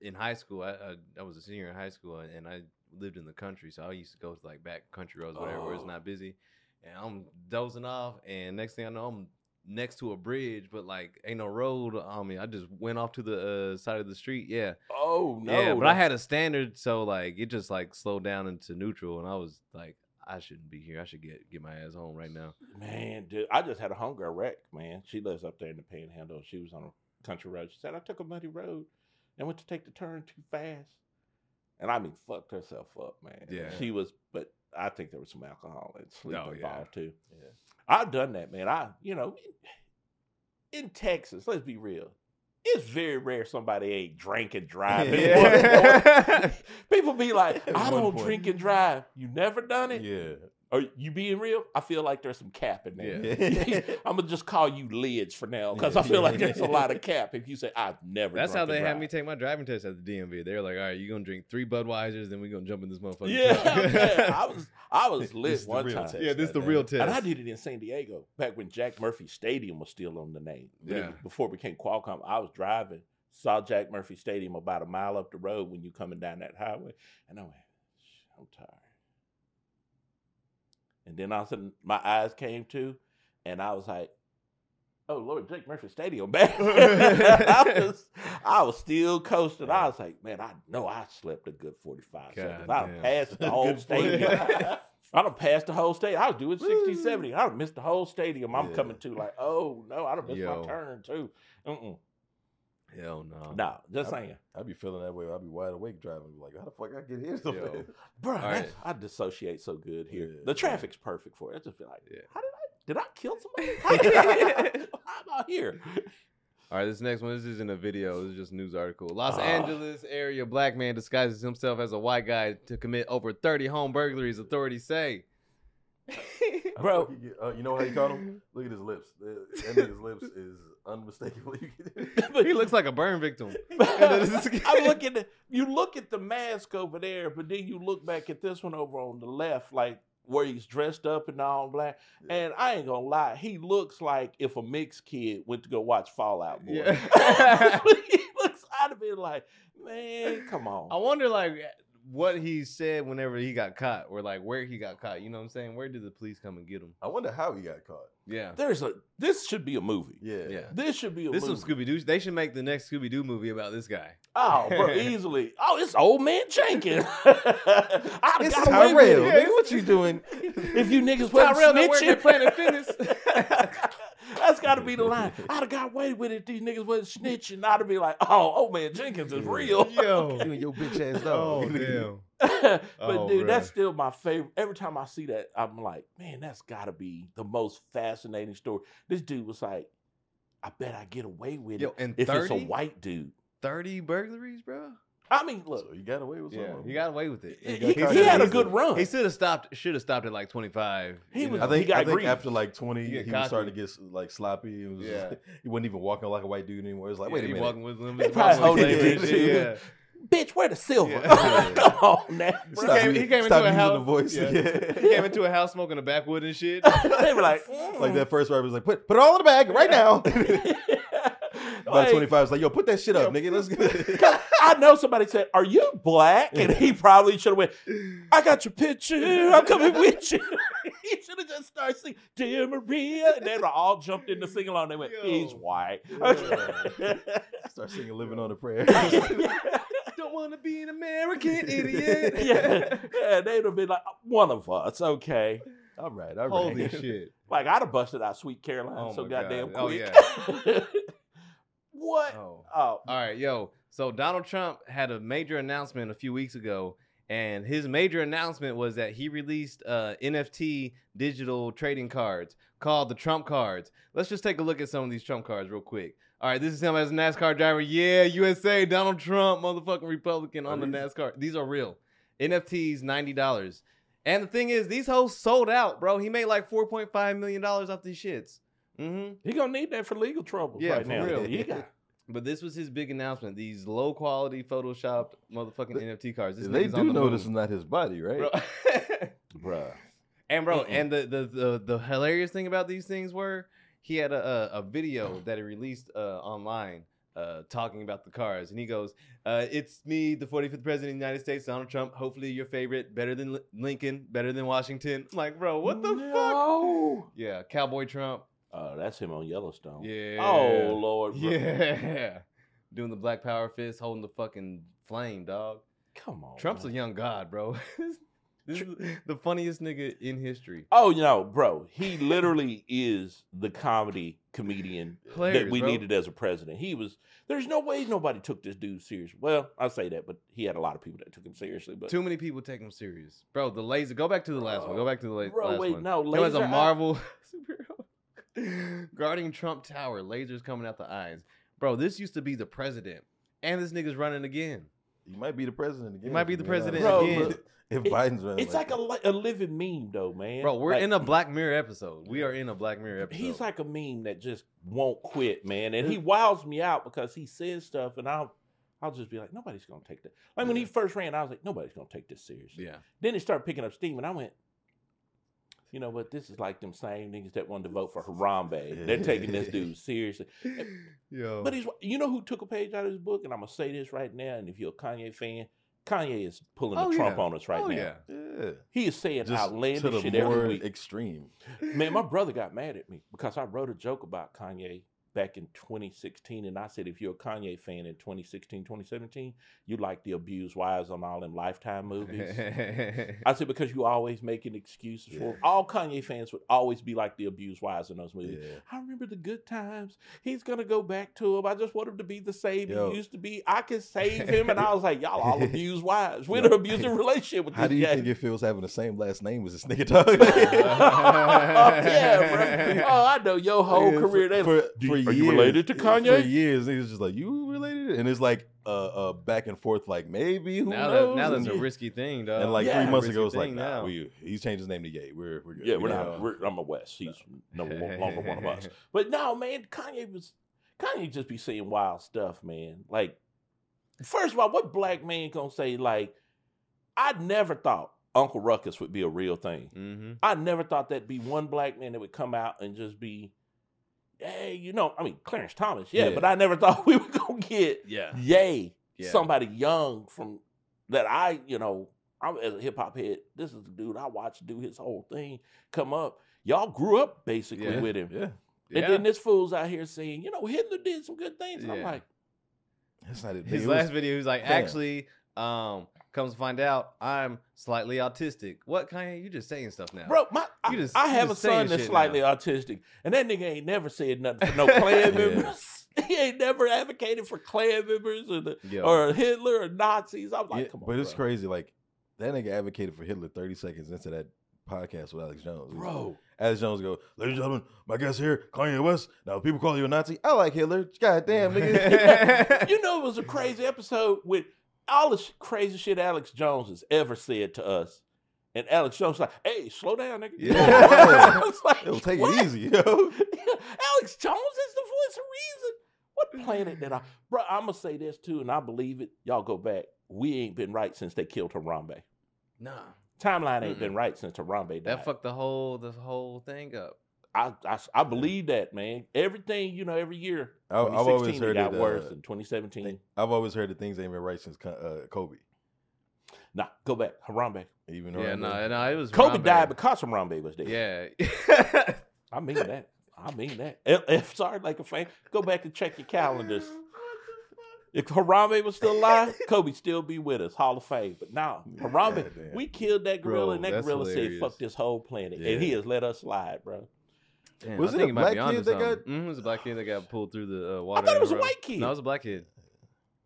in high school. I, I I was a senior in high school and I lived in the country, so I used to go to like back country roads, whatever, where it's Oh. not busy. And I'm dozing off, and next thing I know, I'm next to a bridge, but like ain't no road on me. I just went off to the uh, side of the street. Yeah, Oh no! yeah. But I had a standard, so like it just like slowed down into neutral, and I was like, I shouldn't be here. I should get get my ass home right now. Man, dude, I just had a hunger wreck, man. She lives up there in the panhandle. She was on a country road. She said, I took a muddy road and went to take the turn too fast. And I mean, fucked herself up, man. Yeah. She was, but I think there was some alcohol and sleep Oh, yeah. involved too. Yeah. I've done that, man. I, you know, in, in Texas, let's be real. It's very rare somebody ain't drink and driving. Yeah. People be like, At I don't point. drink and drive. You never done it? Yeah. Are you being real? I feel like there's some cap in there. Yeah. I'm gonna just call you lids for now because Yeah. I feel like there's a lot of cap if you say I've never. That's how they had me take my driving test at the DMV. They're like, all right, you're gonna drink three Budweisers, then we're gonna jump in this motherfucker. Yeah, man, I was I was This lit is one time, test. yeah, this is the goddamn real test. and I did it in San Diego back when Jack Murphy Stadium was still on the name. But it Yeah. before it became Qualcomm, I was driving, saw Jack Murphy Stadium about a mile up the road when you coming down that highway, and I went, "Sh- I'm tired. And then all of a sudden, my eyes came to, and I was like, oh Lord, Jack Murphy Stadium man!" I was I was still coasting. I was like, man, I know I slept a good 45 seconds. I damn. passed the whole stadium. 45. I done passed the whole stadium. I was doing 60, 70. I done missed the whole stadium. I'm Yeah. coming to like, oh no, I done missed Yo. my turn too. Mm-mm. Hell no. No, just I'm- saying. I'd be feeling that way. I'd be wide awake driving. Like, how the fuck I get here? Yo. Bro, right. I dissociate so good here. Yeah. the traffic's perfect for it. I just feel like, Yeah. how did I did I kill somebody? How did I- How am I here? All right, this next one. This isn't a video. This is just a news article. Los Ah. Angeles area black man disguises himself as a white guy to commit over 30 home burglaries. Authorities say. Bro. you uh, you know how you caught him? Look at his lips. That that nigga's lips is unmistakable. You can- he looks like a burn victim. I'm looking at you look at the mask over there, but then you look back at this one over on the left, like where he's dressed up in all black. And I ain't gonna lie, he looks like if a mixed kid went to go watch Fall Out Boy. Yeah. he looks I'd have been like, man, come on. I wonder, like, what he said whenever he got caught, or like where he got caught. You know what I'm saying? Where did the police come and get him? I wonder how he got caught. Yeah, There's a this should be a movie. Yeah. yeah. This should be a. This is movie. some Scooby Doo. They should make the next Scooby Doo movie about this guy. Oh, bro, easily. Oh, it's old man Jenkins. I It's got away with Tyrell. it. Nigga, what you doing? If you niggas wasn't Tyrell snitching, at Planet Fitness. That's got to be the line. I'd have got away with it. These niggas wasn't snitching. I'd have been like, oh, oh man, Jenkins is real. Yo. You and your bitch ass though. Oh damn. but Oh, dude, that's still my favorite. Every time I see that, I'm like, man, that's got to be the most fascinating story. This dude was like, I bet I get away with Yo, it and if it's a white dude. Thirty burglaries, bro. I mean, look, So you got away with Yeah, something. he got away with it. he, got he caught had a good run. He should have stopped. Should have stopped at like twenty five. He was- I think He got I think greased. after like twenty, He he, was starting to get like sloppy. It was Yeah. he wasn't even walking like a white dude anymore. He was like, wait a minute. walking with him. He probably holding it too. yeah. Bitch, where the silver? Yeah. Come on now. He came, u- he came stop into a using house. the voice. yeah. Yeah. he came into a house smoking a backwood and shit. they were like, mm. like that first rapper was like, put put it all in the bag right now. About Like, twenty five is like, yo, put that shit up, nigga. Let's get I know somebody said, "Are you black?" And he probably should have went, "I got your picture. I'm coming with you." he should have just started singing, "Dear Maria," and they would all jumped in to sing along. They went, "He's Yo. white." start singing "Living on a Prayer." Don't want to be an American idiot. yeah, yeah, they'd have been like, "One of us, okay." all right, all right. Holy shit. Like I'd have busted out "Sweet Caroline" Oh so goddamn God. Oh, quick. what? Oh. Oh, All right, yo. So Donald Trump had a major announcement a few weeks ago, and his major announcement was that he released uh, NFT digital trading cards called the Trump cards. Let's just take a look at some of these Trump cards real quick. All right, this is him as a NASCAR driver. Yeah, USA, Donald Trump, motherfucking Republican on the NASCAR. These are real. NFTs, ninety dollars. And the thing is, these hoes sold out, bro. He made like four point five million dollars off these shits. Mm-hmm. he gonna need that for legal trouble Yeah, right for now. real. You got But this was his big announcement. These low quality photoshopped motherfucking NFT cards. This they do the know moon. this is not his body, right? Bro. bruh. and bro, Mm-mm. and the, the the the hilarious thing about these things were he had a a, a video that he released uh, online uh, talking about the cars, and he goes, uh, "It's me, the 45th president of the United States, Donald Trump. Hopefully, your favorite, better than Li- Lincoln, better than Washington." I'm like, bro, what the fuck? Yeah, Cowboy Trump. Oh, that's him on Yellowstone. Yeah. Oh Lord. bro. Yeah. Doing the Black Power fist, holding the fucking flame, dog. Come on. Trump's a young god, bro. this is the funniest nigga in history. Oh, you know, bro, he literally is the comedy comedian Hilarious, that we bro. needed as a president. He was. There's no way nobody took this dude serious. Well, I say that, but he had a lot of people that took him seriously. But Too many people take him serious, bro. The laser. Go back to the last one. Go back to the la- Bro, last wait, one. no, There was a laser eye- Marvel superhero guarding Trump Tower. Lasers coming out the eyes, bro. This used to be the president, and this nigga's running again. He might be the president again. might be the president honest. again. If- If It- Biden's running, it's like a, a living meme, though, man. Bro, we're Like, in a Black Mirror episode. We are in a Black Mirror episode. He's like a meme that just won't quit, man, and he wows me out because he says stuff, and I'll. I'll just be like, nobody's gonna take that. Like when he first ran, I was like, nobody's gonna take this seriously. yeah. Then it started picking up steam, and I went, you know what? This is like them same niggas that wanted to vote for Harambe. They're taking this dude seriously. Yo. But he's, you know who took a page out of his book? And I'm gonna say this right now. And if you're a Kanye fan, Kanye is pulling Oh, the Trump yeah. on us right oh now. yeah. Yeah. He is saying Just outlandish to the shit more every week. extreme. Man, my brother got mad at me because I wrote a joke about Kanye back in 2016. And I said, if you're a Kanye fan in 2016, 2017, you like the abused wives on all them Lifetime movies. I said, because you always making excuses for Yeah. him. All Kanye fans would always be like the abused wives in those movies. Yeah. I remember the good times. He's going to go back to him. I just want him to be the same Yo. he used to be. I can save him. And I was like, y'all all abused wives. We're in an abusive relationship with How this do you guy. think it feels having the same last name as this nigga dog? yeah, bro. Oh, I know your whole Yeah, career. They, for, Do- for are you related to For Kanye? years, niggas just like you related, and it's like uh, uh back and forth, like maybe who now knows? that now that's and, a risky thing, dog. and like Yeah. three months Risky ago, it's like nah, now. we, he's changed his name to Ye. We're we're good. Yeah, We we're know. not. We're, I'm a West. He's no longer one of us. But no, man, Kanye was Kanye just be saying wild stuff, man. Like, first of all, what black man gonna say? Like, I never thought Uncle Ruckus would be a real thing. hmm I never thought that'd be one black man that would come out and just be, hey, you know, I mean, Clarence Thomas, yeah, Yeah. but I never thought we were gonna get Yeah. yay Yeah. somebody young from that I, you know, I'm as a hip hop head. This is the dude I watched do his whole thing come up. Y'all grew up basically Yeah. with him, Yeah, and Yeah. then this fool's out here saying, you know, Hitler did some good things. And I'm like, that's not it. His It last was- video, he was like, Fam. actually, um, comes to find out, I'm slightly autistic. What Kanye? You just saying stuff now, bro, my I, You just- I you have a just saying son that's slightly now. autistic, and that nigga ain't never said nothing for no Klan Yeah. members. He ain't never advocated for Klan members or the, Yo. or Hitler or Nazis. I'm like, Yeah, come on, but it's bro. crazy. Like that nigga advocated for Hitler 30 seconds into that podcast with Alex Jones. He was like- bro. Alex Jones go, ladies and gentlemen, my guest here, Kanye West. Now people call you a Nazi. I like Hitler. God damn, nigga. you know, it was a crazy episode with all the crazy shit Alex Jones has ever said to us. And Alex Jones was like, hey, slow down, nigga. Yeah. I was like, Yo, take what? it easy, yo. Alex Jones is the voice of reason. What planet did I, bro? I'm gonna say this too, and I believe it. Y'all go back. We ain't been right since they killed Harambe. nah, Timeline ain't been right since Harambe died. that fucked the whole the whole thing up. I, I, I believe that, man. Everything, you know, every year. I- I've 2016 always it heard got it, worse uh, than 2017. I've always heard that things ain't been right since uh, Kobe. Nah, go back. Harambe. Even Yeah, no, then. no, it was Kobe Harambe. died because Harambe was dead. Yeah. I mean that. I mean that. If, if sorry, like a fan, go back and check your calendars. If Harambe was still alive, Kobe still be with us, Hall of Fame. But now, Harambe, Goddamn. we killed that gorilla, Bro, and that that's gorilla said, "Fuck this whole planet," Yeah. and he has let us slide, bro. Damn, Was I it a black kid that got-. Mhm, it was a black kid that got pulled through the uh, water. thought it was a road. white kid. No, it was a black kid. It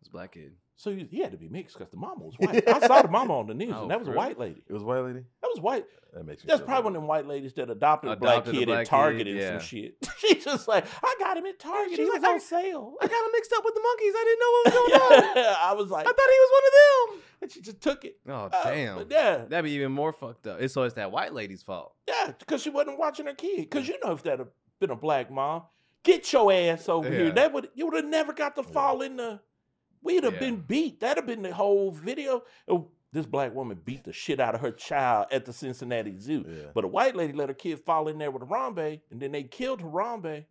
was a black kid. So he, he had to be mixed because the mama was white. I saw the mama on the news, Oh, and that was a white lady. It was white lady. That was white. That makes me. That's feel probably one of them white ladies that adopted a black Adopted a kid black and kid, targeted yeah. some shit. She's just like, I got him at Target. She's he was like, on sale. I got him mixed up with the monkeys. I didn't know what was going on. I was like, I thought he was one of them. and she just took it. Oh Uh, damn. but yeah, That'd be even more fucked up. It's so it's that white lady's fault. yeah, because she wasn't watching her kid. Because you know, if that had been a black mom, get your ass over here. That would you would have never got to fall in the. We'd have Yeah. been beat. That'd have been the whole video. Oh, this black woman beat the shit out of her child at the Cincinnati Zoo. Yeah. But a white lady let her kid fall in there with Harambe, and then they killed Harambe,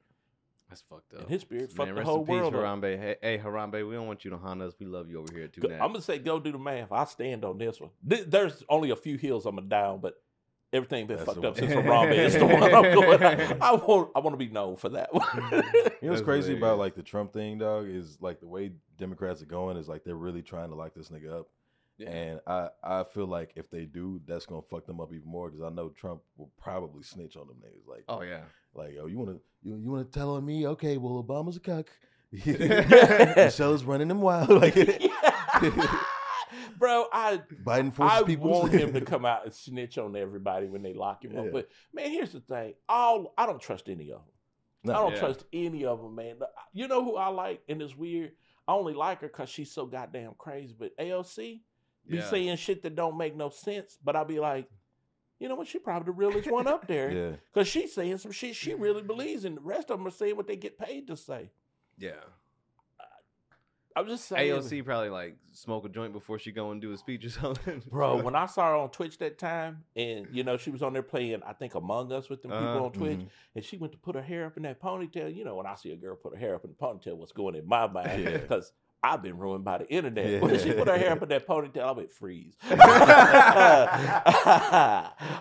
That's fucked up. and his spirit fucked Man, the whole in peace, world up. Harambe. Hey, hey, Harambe, we don't want you to haunt us. We love you over here too. I'm gonna say go do the math. I stand on this one. Th- There's only a few hills I'm gonna down, but everything been That's fucked up since Harambe. It's the one I'm going. I, I want. I want to be known for that one. Mm-hmm. You know what's That's crazy about like the Trump thing, dog, is like the way Democrats are going is like they're really trying to lock this nigga up. Yeah. And I, I feel like if they do, that's gonna fuck them up even more because I know Trump will probably snitch on them niggas. Like, oh yeah. like, oh, you wanna you, you wanna tell on me? Okay, well, Obama's a cuck. Yeah. Michelle's running them wild. Like, Bro, I Biden forces I people. want him to come out and snitch on everybody when they lock him Yeah. up. But man, here's the thing: all I don't trust any of them. No. I don't Yeah. trust any of them, man. You know who I like, and it's weird. I only like her because she's so goddamn crazy. But AOC be Yeah. saying shit that don't make no sense. But I'll be like, you know what? She probably the realest one up there. Yeah. Because she's saying some shit she really believes and The rest of them are saying what they get paid to say. Yeah. I'm just saying. AOC probably like smoke a joint before she go and do a speech or something. Bro, when I saw her on Twitch that time, and you know, she was on there playing, I think, Among Us with them people Uh-huh. on Twitch, Mhm. and she went to put her hair up in that ponytail. You know, when I see a girl put her hair up in a ponytail, what's going in my mind? Yeah. Because I've been ruined by the internet. Yeah. When she put her hair up in that ponytail, I went freeze.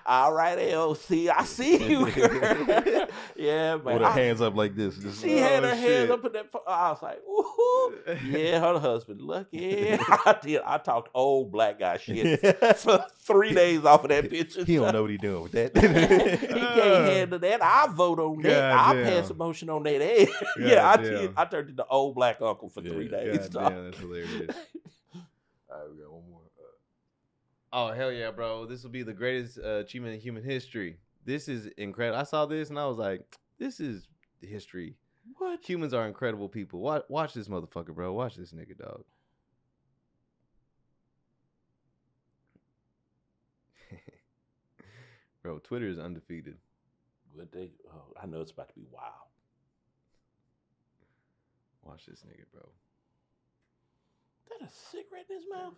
All right, AOC, I see you. girl. Yeah, man. With her I- hands up like this. Just, she had Oh, her shit. hands up in that. pho- I was like, "Ooh, yeah." Her husband, lucky. I did. I talked old black guy shit for three days off of that picture. he don't know what he doing with that. he can't handle that. I vote on that. I pass a motion on that. Hey, yeah, I Goddamn. did. I turned into old black uncle for Yeah. three days. God dog. damn, that's hilarious. All right, we got one more. Oh hell yeah, bro! This will be the greatest uh, achievement in human history. This is incredible. I saw this and I was like, "This is history." What? Humans are incredible people. Watch, watch this motherfucker, bro. Watch this nigga, dog. bro, Twitter is undefeated. But they, oh, I know it's about to be wild. Watch this nigga, bro. Is that a cigarette in his mouth?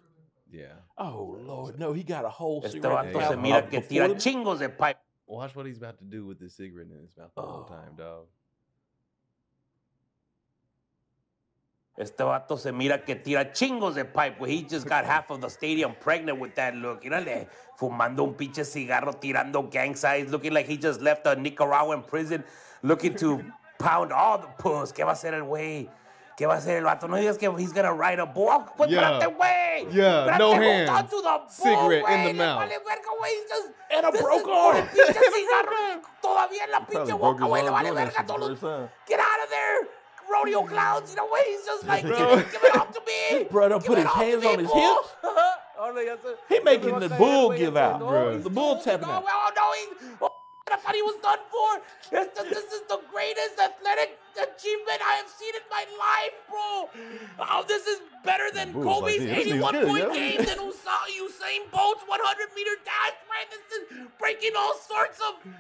Yeah. Oh Lord, no! He got a whole cigarette. vato Yeah, se mouth mira up que before tira chingos de pipe. Watch what he's about to do with this cigarette in his mouth the whole Oh. time, dog. Este vato se mira que tira chingos de pipe, güey. He just got half of the stadium pregnant with that look. Mírale, fumando un pinche cigarro, tirando gang signs, looking like he just left a Nicaraguan prison, looking to pound all the puss. ¿Qué va a hacer el güey? ¿Qué va a hacer el vato? No digas que he's gonna ride a bull. Pues Yeah. espérate, güey. Yeah, Espérate, no hands. on to the bull, Cigarette in güey. the Le mouth. Vale verga, güey. He's just- And a this broke is por el arm. pinche cigarro. Todavía en la pinche boca, güey. Le vale verga shit the todo. Get out of there, rodeo clowns. You know what? He's just like, give Bro. it, give it off to me. This brother Give put his hands on his hips. Oh, no, ya sé. He making the bull give out, bro. The bull doing- tapping oh, no, out. well, no, he, oh, I thought he was done for. This, this is the greatest athletic achievement I have seen in my life, bro. Oh, this is better than Bull's like, Kobe's "Yeah, 81 good, point yo." game, than Usain Usain Bolt's 100 meter dash, man. This is breaking all sorts of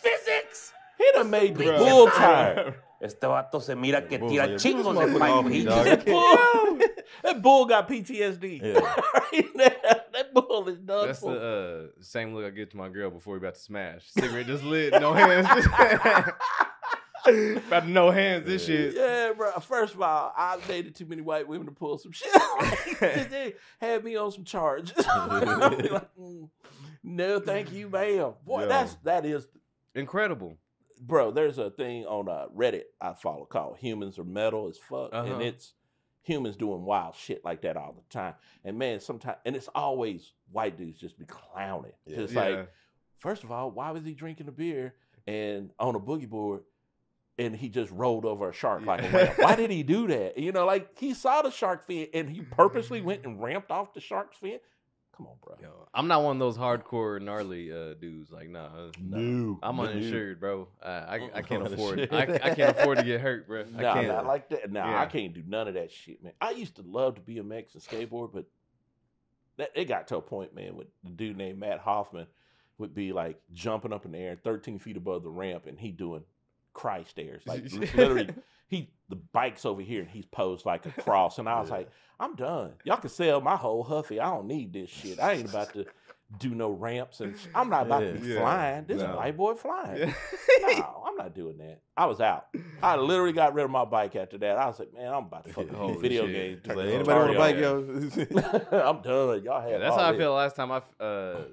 physics. He done made the Bro. bull time. Este vato se mira que Bull's tira like, chingos de this pipe. motherfucker He off me, just That bull, that bull got PTSD. Yeah. that bull is done That's for. the uh, same look I get to my girl before we about to smash. Cigarette just lit, no hands. about to no hands, this shit. Yeah, bro. First of all, I've dated too many white women to pull some shit. they had me on some charges. Like, "Mm, no, thank you, ma'am. Boy, Yo. that's that is, Incredible. bro. There's a thing on uh, Reddit I follow called "Humans Are Metal as Fuck," Uh-huh. and it's humans doing wild shit like that all the time. And man, sometimes, and it's always white dudes just be clowning. Yeah. It's Yeah. like, first of all, why was he drinking a beer and on a boogie board? And he just rolled over a shark like a Yeah. ramp. Why did he do that? You know, like he saw the shark fin and he purposely went and ramped off the shark's fin. Come on, bro. Yo, I'm not one of those hardcore gnarly uh, dudes. Like, nah, uh, No. I'm No. uninsured, bro. Uh, I I can't afford. I, I can't afford to get hurt, bro. No, can't. like that. No, Yeah. I can't do none of that shit, man. I used to love to BMX and skateboard, but that it got to a point, man, with the dude named Mat Hoffman would be like jumping up in the air 13 feet above the ramp and he doing Christ airs. Like literally he the bike's over here and he's posed like a cross. And I was Yeah. like, I'm done. Y'all can sell my whole Huffy. I don't need this shit. I ain't about to do no ramps and sh- I'm not about to be Yeah. flying. This No. white boy flying Yeah. no, I'm not doing that. I was out. I literally got rid of my bike after that. I was like, man, I'm about to fucking Holy video shit. games. He's like, anybody on a bike, yo? I'm done. Y'all have Yeah, that's how I feel. last time I uh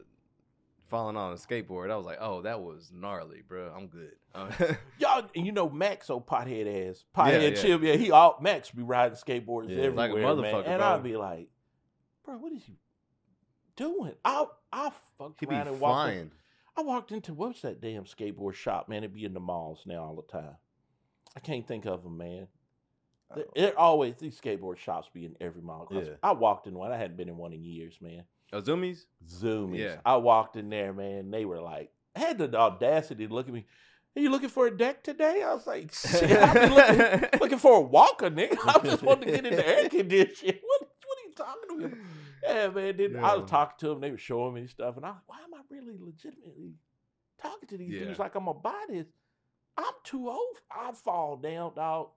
falling on a skateboard. I was like, oh, that was gnarly, bro. I'm good. Uh, Y'all, and you know Max, so pothead ass, pothead yeah. chip. Yeah, he all Max be riding skateboards Yeah. everywhere, Like man. And bro. I'd be like, bro, what is you doing? I I fucked he be around and walked. in- flying. I walked into what's that damn skateboard shop, man? It be in the malls now all the time. I can't think of them, man. It always these skateboard shops be in every mall. Yeah. I walked in one. I hadn't been in one in years, man. Azumi's? Zumiez. Yeah. I walked in there, man. They were like, had the audacity to look at me. Are you looking for a deck today? I was like, shit, I've been looking, looking for a walker, nigga. I just wanted to get in the air conditioning. What, what are you talking to me about? Yeah, man. Then I was Yeah. talking to them. They were showing me stuff. And I was why am I really legitimately talking to these Yeah. dudes like I'm buy this? I'm too old. I fall down, dog.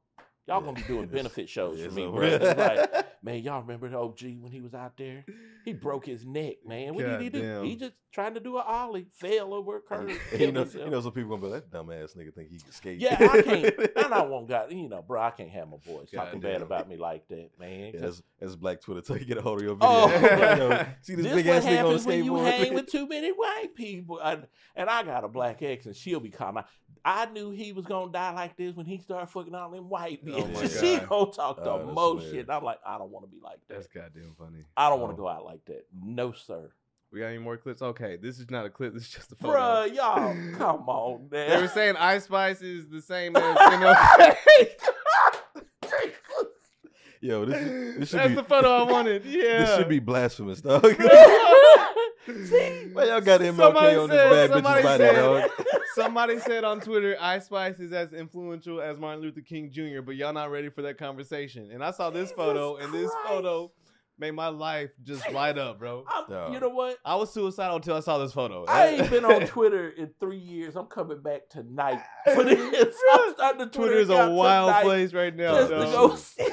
Y'all gonna be doing benefit shows for me, bro. It's like, man, y'all remember the OG when he was out there? He broke his neck, man. What did he do? He just trying to do an ollie, fell over a curve. you know, himself. you know, some people gonna be like, that dumbass nigga think he can skate. Yeah, I can't. And I won't got you know, bro. I can't have my boys talking bad about me like that, man. Yeah, that's, that's Black Twitter till you get a hold of your oh, video. Oh. You know, see this, this big ass nigga on a happens when you hang with too many white people. And, and I got a black ex, and she'll be calm. I knew he was gonna die like this when he started fucking all them white Oh bitches. my she gonna talk the Oh, most shit. I'm like, I don't want to be like that. That's goddamn funny. I don't want Oh. to go out like that. No, sir. We got any more clips? Okay, this is not a clip. This is just a photo. Bruh, y'all, come on, man. They were saying Ice Spice is the same as MLK. Yo, this, this should That's be the photo I wanted. Yeah. this should be blasphemous, dog. See? Why y'all got MLK Somebody on said- this bad bitch's body, said- dog? Somebody said on Twitter, Ice Spice is as influential as Martin Luther King Jr., but y'all not ready for that conversation. And I saw this Jesus photo, and this Christ. photo made my life just light up, bro. I'm- You know what? I was suicidal until I saw this photo. I ain't been on Twitter in three years. I'm coming back tonight for this. I'm starting the Twitter Twitter is a wild place right now. Just to go see.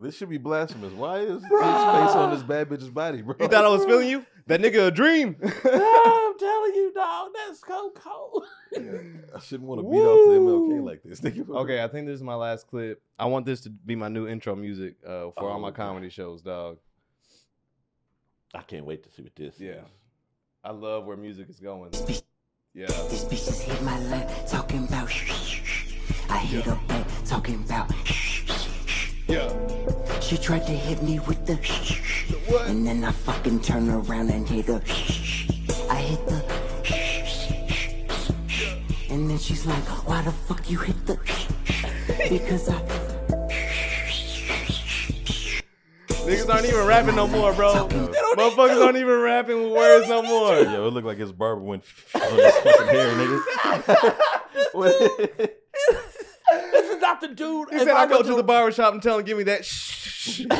This should be blasphemous. Why is his face on this bad bitch's body, bro? You thought I was feeling you? That nigga a dream. I'm telling you, dog, that's so cold. I shouldn't want to beat off the MLK like this. Okay, I think this is my last clip. I want this to be my new intro music uh, for all Oh, my God. comedy shows, dog. I can't wait to see what this is. Yeah. is. I love where music is going. Yeah. These bitches hit my line talking about. I hit her back talking about. Yeah. She tried to hit me with the shh, shh, and then I fucking turn around and hit her. shh, shh. I hit the shh, shh, shh, and then she's like, "Why the fuck you hit the?" shh, shh?" Because I Niggas aren't even rapping no more, bro. Motherfuckers aren't even rapping with words no more. Yo, it looked like his barber went on his fucking hair, nigga. This is not the dude. He said I go went to the barbershop and tell him give me that shh.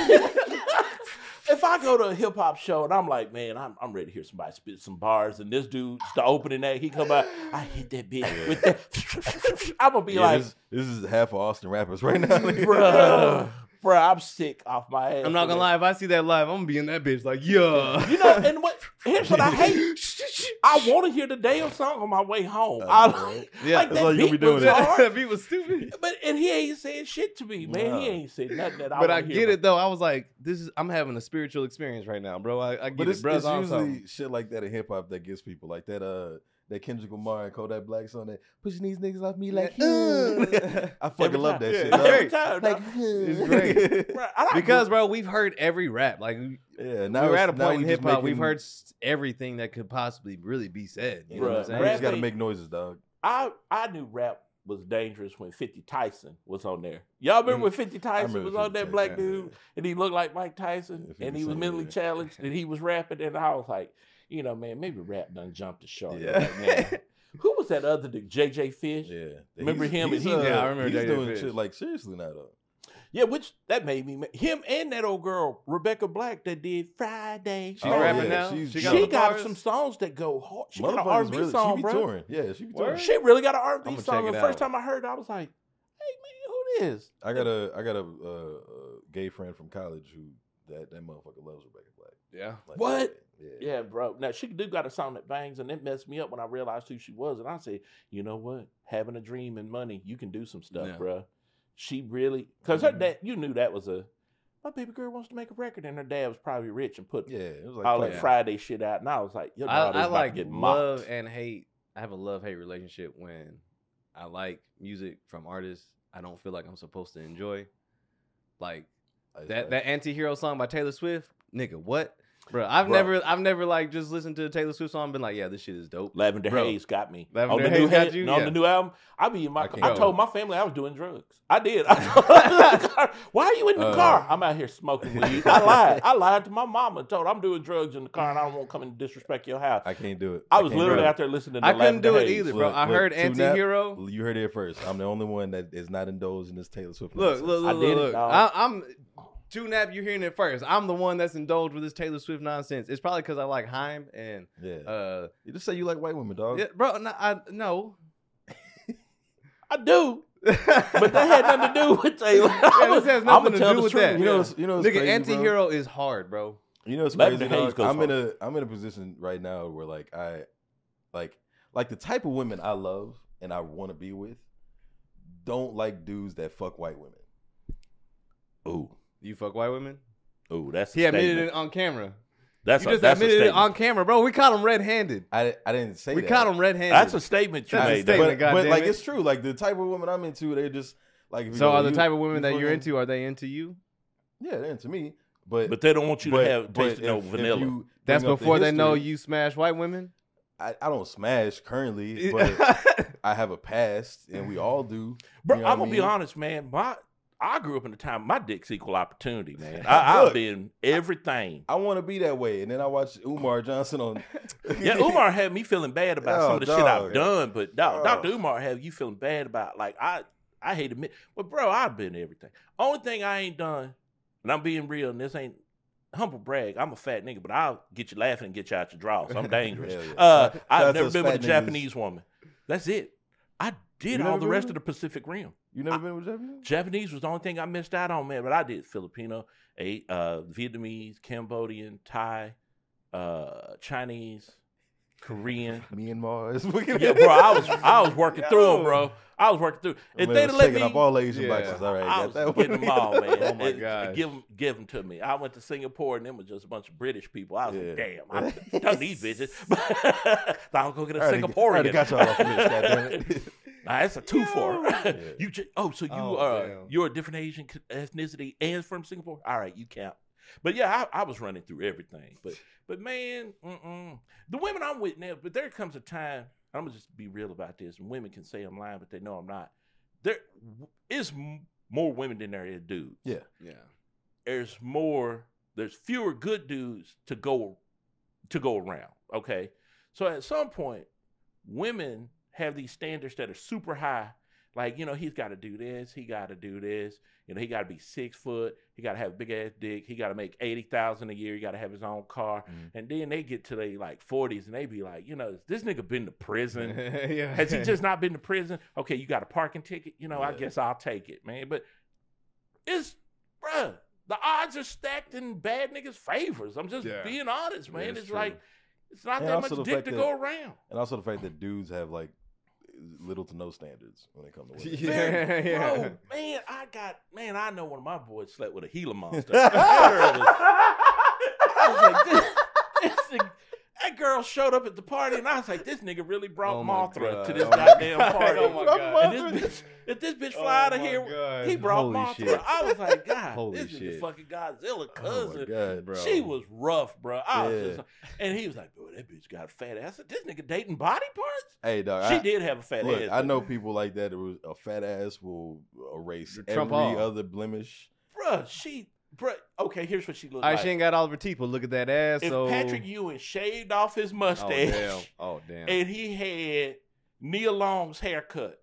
if I go to a hip hop show and I'm like, man, I'm, I'm ready to hear somebody spit some bars, and this dude, the opening act, he come out, I hit that bitch with that. I'm gonna be Yeah, like, this, this is half of Austin rappers right now. bruh, bruh, I'm sick off my ass. I'm not gonna lie, if I see that live, I'm gonna be in that bitch like, yeah. You know, and what? Here's what I hate. I want to hear the damn song on my way home. I, right. Yeah, like that's that all you gonna beat be doing was it. hard, that beat was stupid. but and he ain't saying shit to me, man. He ain't said nothing that I. But I wanna hear get about. it though. I was like, this is I'm having a spiritual experience right now, bro. I, I get But it's, it, bro. it's usually shit like that in hip hop that gets people like that. Uh, that Kendrick Lamar and Kodak Black song that pushing these niggas off me like. Yeah. I fucking Every love time. that Yeah, shit. it's dog. great. Every time, Like. It's great. Bruh, like because, bro, we've heard every rap. Like we- yeah, now we're at a point in hip hop. We've heard everything that could possibly really be said. You know what I'm saying? Now we just gotta make noises, dog. I I knew rap was dangerous when 50 Tyson was on there. Y'all remember mm. when 50 Tyson remember was on that black yeah, dude and he looked like Mike Tyson Yeah, and he was mentally yeah. challenged and he was rapping and I was like, you know, man, maybe rap done jumped the shark. Yeah. Like, man, Who was that other dude? JJ Fish? Yeah, Remember He's- him and he's, he- uh, Yeah, I remember He's J.J. doing Fish. shit like seriously now though. Yeah, which that made me him and that old girl, Rebecca Black, that did Friday. She's Oh, rapping yeah, now. she's- she She got, got, the bars? some songs that go hard. She got an Motherfuckers R&B really, song, she be bro. touring. Yeah, she be touring. She really got an R&B song. check The it first out. time I heard it, I was like, "Hey man, who this?" I got a I got a, uh, uh gay friend from college who that that motherfucker loves Rebecca Black. Yeah. Like, What? Yeah. Yeah, bro. Now she do got a song that bangs, and it messed me up when I realized who she was. And I said, you know what? Having a dream and money, you can do some stuff, Yeah. bro. She really, because her mm-hmm. dad, you knew that was a my baby girl wants to make a record, and her dad was probably rich and put Yeah, it was like all fuck that it. Friday shit out. And I was like, your I, daughter's I about like to get mocked. love and hate. I have a love hate relationship when I like music from artists I don't feel like I'm supposed to enjoy. Like that that anti-hero song by Taylor Swift, nigga, what? Bro, I've Bro. never I've never like just listened to a Taylor Swift song and been like, yeah, this shit is dope. Lavender Bro. Haze got me. Lavender on the Haze new got you? On Yeah. the new album, I be in my. I I, told my family I was doing drugs. I did. Why are you in the Uh. car? I'm out here smoking weed. I lied. I lied to my mama and told her I'm doing drugs in the car and I don't want to come and disrespect your house. I can't do it. I was can't literally out there listening to I couldn't Lavender do it Haze. either, bro. Look, I look, heard Tune anti-hero. You heard it first. I'm the only one that is not indulged in this Taylor Swift. Look, nonsense. look, I look, did look. look. dog. I, I'm Two Nap, you're hearing it first. I'm the one that's indulged with this Taylor Swift nonsense. It's probably because I like Haim and Yeah, uh, you just say you like white women, dog. yeah, bro. No, I no. I do. but that had nothing to do with Taylor. Yeah, this has I'ma nothing to tell do the with truth. that. You know, what's- you know, Nigga, crazy, anti-hero is hard, bro. You know, it's Lavender crazy. Dog? I'm in a I'm in a position right now where like I like like the type of women I love and I want to be with don't like dudes that fuck white women. Ooh, You fuck white women? Oh, that's a He admitted statement. it on camera. That's you a, just that's a admitted it on camera, bro. We caught him red-handed. I I didn't say that. We that. caught him red-handed. That's a statement you That's a made. though. statement. but, but goddamn like it. it's true. Like the type of women I'm into, they're just like. So go, are the you- type of women you that you're into, are they into you? Yeah, they're into me. But But they don't want you but- to have taste of no if- if vanilla. you That's bring up the before they know you smash white women? I, I don't smash currently, but I have a past, and we all do. Bro, You know I'm gonna be honest, man. My I grew up in a time my dick's equal opportunity, man. I, I've been everything. I want to be that way, and then I watch Umar Johnson on. Yeah, Umar had me feeling bad about some Oh, of the shit I've done, but dog, Oh. Dr. Umar have you feeling bad about like I I hate to admit, but bro, I've been everything. Only thing I ain't done, and I'm being real, and this ain't humble brag. I'm a fat nigga, but I'll get you laughing and get you out your drawers. I'm dangerous. Yeah. uh, I've never been with a. Japanese woman. That's it. I did You all the rest of the Pacific Rim. You never been with Japanese? Japanese was the only thing I missed out on, man. But I did Filipino, a uh, Vietnamese, Cambodian, Thai, uh, Chinese, Korean. Myanmar. Yeah, bro, I was I was working through them, bro. I was working through. If Man they'd was have let checking me, off all Asian Yeah. boxes. All right, I was that getting them all, man. Oh my And- gosh. give them, give them to me. I went to Singapore and them was just a bunch of British people. I was like, damn, I done these bitches. I'll go get a I already- I Singaporean. already got y'all off the list, goddammit. Nah, that's a two for. you just, oh, so you Oh, uh damn. you're a different Asian ethnicity and from Singapore. All right, you count. But yeah, I, I was running through everything. But but man, mm-mm. the women I'm with now. But there comes a time. I'm gonna just be real about this. And women can say I'm lying, but they know I'm not. There is more women than there is dudes. Yeah. Yeah. There's more. There's fewer good dudes to go to go around. Okay, so at some point, women have these standards that are super high. Like you know, he's got to do this. He got to do this. You know, he got to be six foot. He got to have a big ass dick. He got to make eighty thousand a year. He got to have his own car. Mm-hmm. And then they get to their like forties, and they be like, you know, this nigga been to prison. yeah. Has he just not been to prison? Okay, you got a parking ticket. You know, I guess I'll take it, man. But it's, bruh, the odds are stacked in bad niggas' favors. I'm just Yeah. being honest, Yeah, man. it's it's like it's not And that much dick to that- go around. And also the fact that dudes have like little to no standards when it comes to women. Yeah, Very- yeah. Bro, man, I got man. I know one of my boys slept with a Gila monster. that, girl was, I was like, this, this nigga- that girl showed up at the party, and I was like, this nigga really brought Oh Mothra God. to this Oh goddamn party. Oh my God. Oh and this bitch, if this bitch Oh fly out of here, God. he brought Holy Mothra. shit. I was like, God, Holy this is the fucking Godzilla Oh cousin. my god, Bro. She was rough, bro. I was just, and he was like, "Boy, that bitch got a fat ass." I said, "This nigga dating body parts?" Hey, dog. She I, did have a fat Look, ass. I know people like that. It was a fat ass will erase Trump every all. other blemish. bruh. She, bruh. Okay, here's what she looked All right, like. she ain't got all of her teeth, but look at that ass. if so... Patrick Ewing shaved off his oh mustache damn, oh damn. and he had Nia Long's haircut,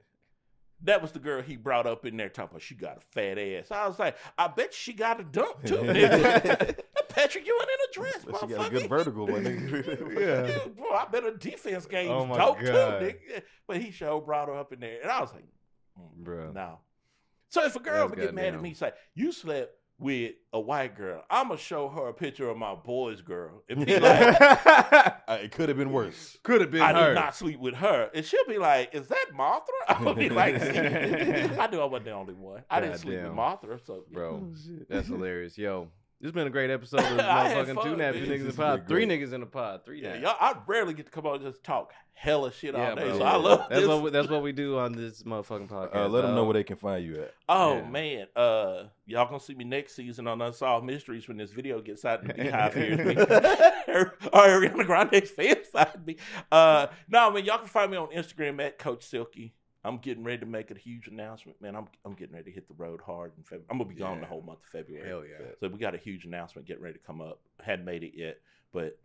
that was the girl he brought up in there talking about she got a fat ass. I was like, I bet she got a dump too. nigga. Patrick Ewing in a dress, But she got a good vertical, my nigga. Yeah. Yeah, bro, I bet her defense game Oh was my dope too, God. nigga. But he sure brought her up in there, and I was like, mm, Bro. no. So if a girl That's would get mad at goddamn- me, say you slept with a white girl, I'ma show her a picture of my boy's girl and be like, Uh, it could have been worse. Could have been I her. did not sleep with her, and she'll be like, "Is that Mothra?" I'll be like, I knew I wasn't the only one. I didn't sleep with Goddamn. Mothra, so Bro, that's hilarious. Yo, this has been a great episode of motherfucking two nappy man. niggas in This the pod. Three niggas in the pod. Three Yeah, naps. y'all, I rarely get to come on and just talk hella shit all Yeah, day. bro. So I love that's this. what we, that's what we do on this motherfucking podcast. Uh, let them know where they can find you at. Oh Yeah. man, uh, y'all gonna see me next season on Unsolved Mysteries when this video gets out and the BeyHive hears me. or Ariana Grande's fans find me. Uh, no, man, y'all can find me on Instagram at Coach Silky. I'm getting ready to make a huge announcement, man. I'm I'm getting ready to hit the road hard in February. I'm gonna be gone the whole month of February. Hell yeah. So we got a huge announcement getting ready to come up. Hadn't made it yet, but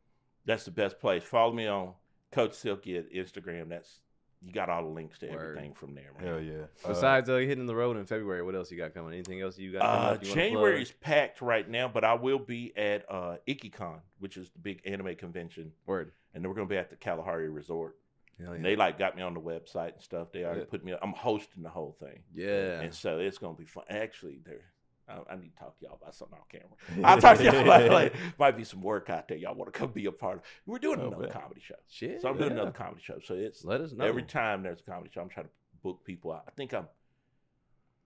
that's the best place. Follow me on Coach Silky at Instagram. That's you got all the links to Word. everything from there, man. Hell yeah. Uh, Besides uh, hitting the road in February, what else you got coming? Anything else you got? coming Uh, up you January plug? is packed right now, but I will be at uh, Ikkicon, which is the big anime convention, word. and then we're going to be at the Kalahari Resort. Hell And they like got me on the website and stuff. They already Yeah. put me. I'm hosting the whole thing. Yeah. And so it's gonna be fun. Actually, there. I, I need to talk to y'all about something on camera. I'll talk to y'all about like might be some work out there. Y'all want to come be a part of. We're doing Oh, another man. comedy show. Shit. So I'm doing yeah. another comedy show. So it's Let us know. every time there's a comedy show, I'm trying to book people out. I think I'm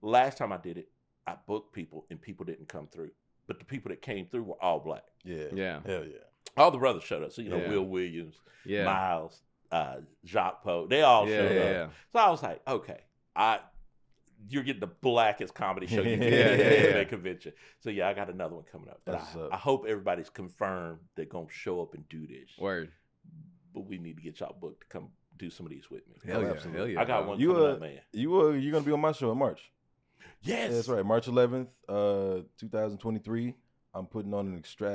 last time I did it, I booked people and people didn't come through. But the people that came through were all black. Yeah. Yeah. Hell yeah. All the brothers showed up. So you know, Yeah. Will Williams, Yeah. Miles, uh, Jacques Poe, they all yeah, showed yeah, up. yeah. So I was like, okay, I you're getting the blackest comedy show you can Yeah, get yeah, at yeah. a convention. So yeah, I got another one coming up. But That's I, up. I hope everybody's confirmed they're gonna show up and do this. Word. But we need to get y'all booked to come do some of these with me. Hell yeah. absolutely. Hell yeah. I got one You, coming uh, up, man. You uh, you're gonna be on my show in March. Yes, Yeah, that's right. March 11th, uh, 2023. I'm putting on an extra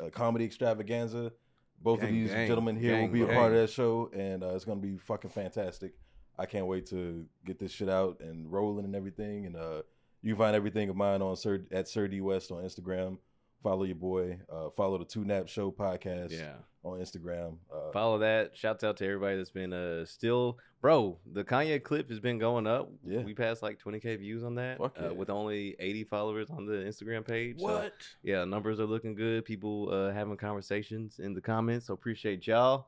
uh, a comedy extravaganza. Both of these gang, gentlemen here will be a part of that show, and uh, it's gonna be fucking fantastic. I can't wait to get this shit out and rolling and everything. And uh, you can find everything of mine on Sir at Sir D West on Instagram. Follow your boy. Uh, follow the Two Nap Show podcast Yeah. on Instagram. Uh, Follow that. Shouts out to everybody that's been uh still bro, the Kanye clip has been going up. Yeah. We passed like 20k views on that. Fuck yeah. uh, with only 80 followers on the Instagram page. So, what? yeah, numbers are looking good. People uh having conversations in the comments. So appreciate y'all.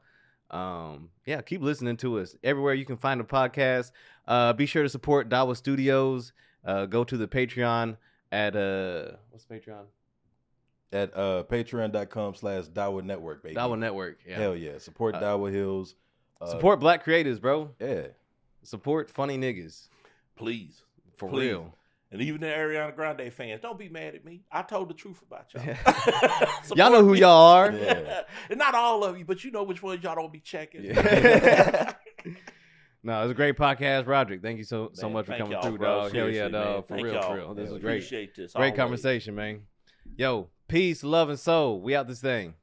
Um, yeah, keep listening to us everywhere you can find a podcast. Uh, be sure to support Dawa Studios. Uh, go to the Patreon at uh, what's Patreon? At uh, patreon.com slash Dawa Network, baby. Dawa Network. Yeah. Hell yeah. Support Uh, Dawa Hills. Uh, Support black creators, bro. Yeah. Support funny niggas Please, for Please. real. and even the Ariana Grande fans, don't be mad at me. I told the truth about y'all. Y'all know who me. y'all are. Yeah. and not all of you, but you know which ones y'all don't be checking. Yeah. No, it was a great podcast, Roderick. Thank you so so Man, much for coming y'all, through, bro. dog. Hell yeah, Seriously, man. dog. For Thank real, y'all. for real. This Yeah, was great. Appreciate this. Great always. conversation, man. Yo, peace, love, and soul. We out this thing.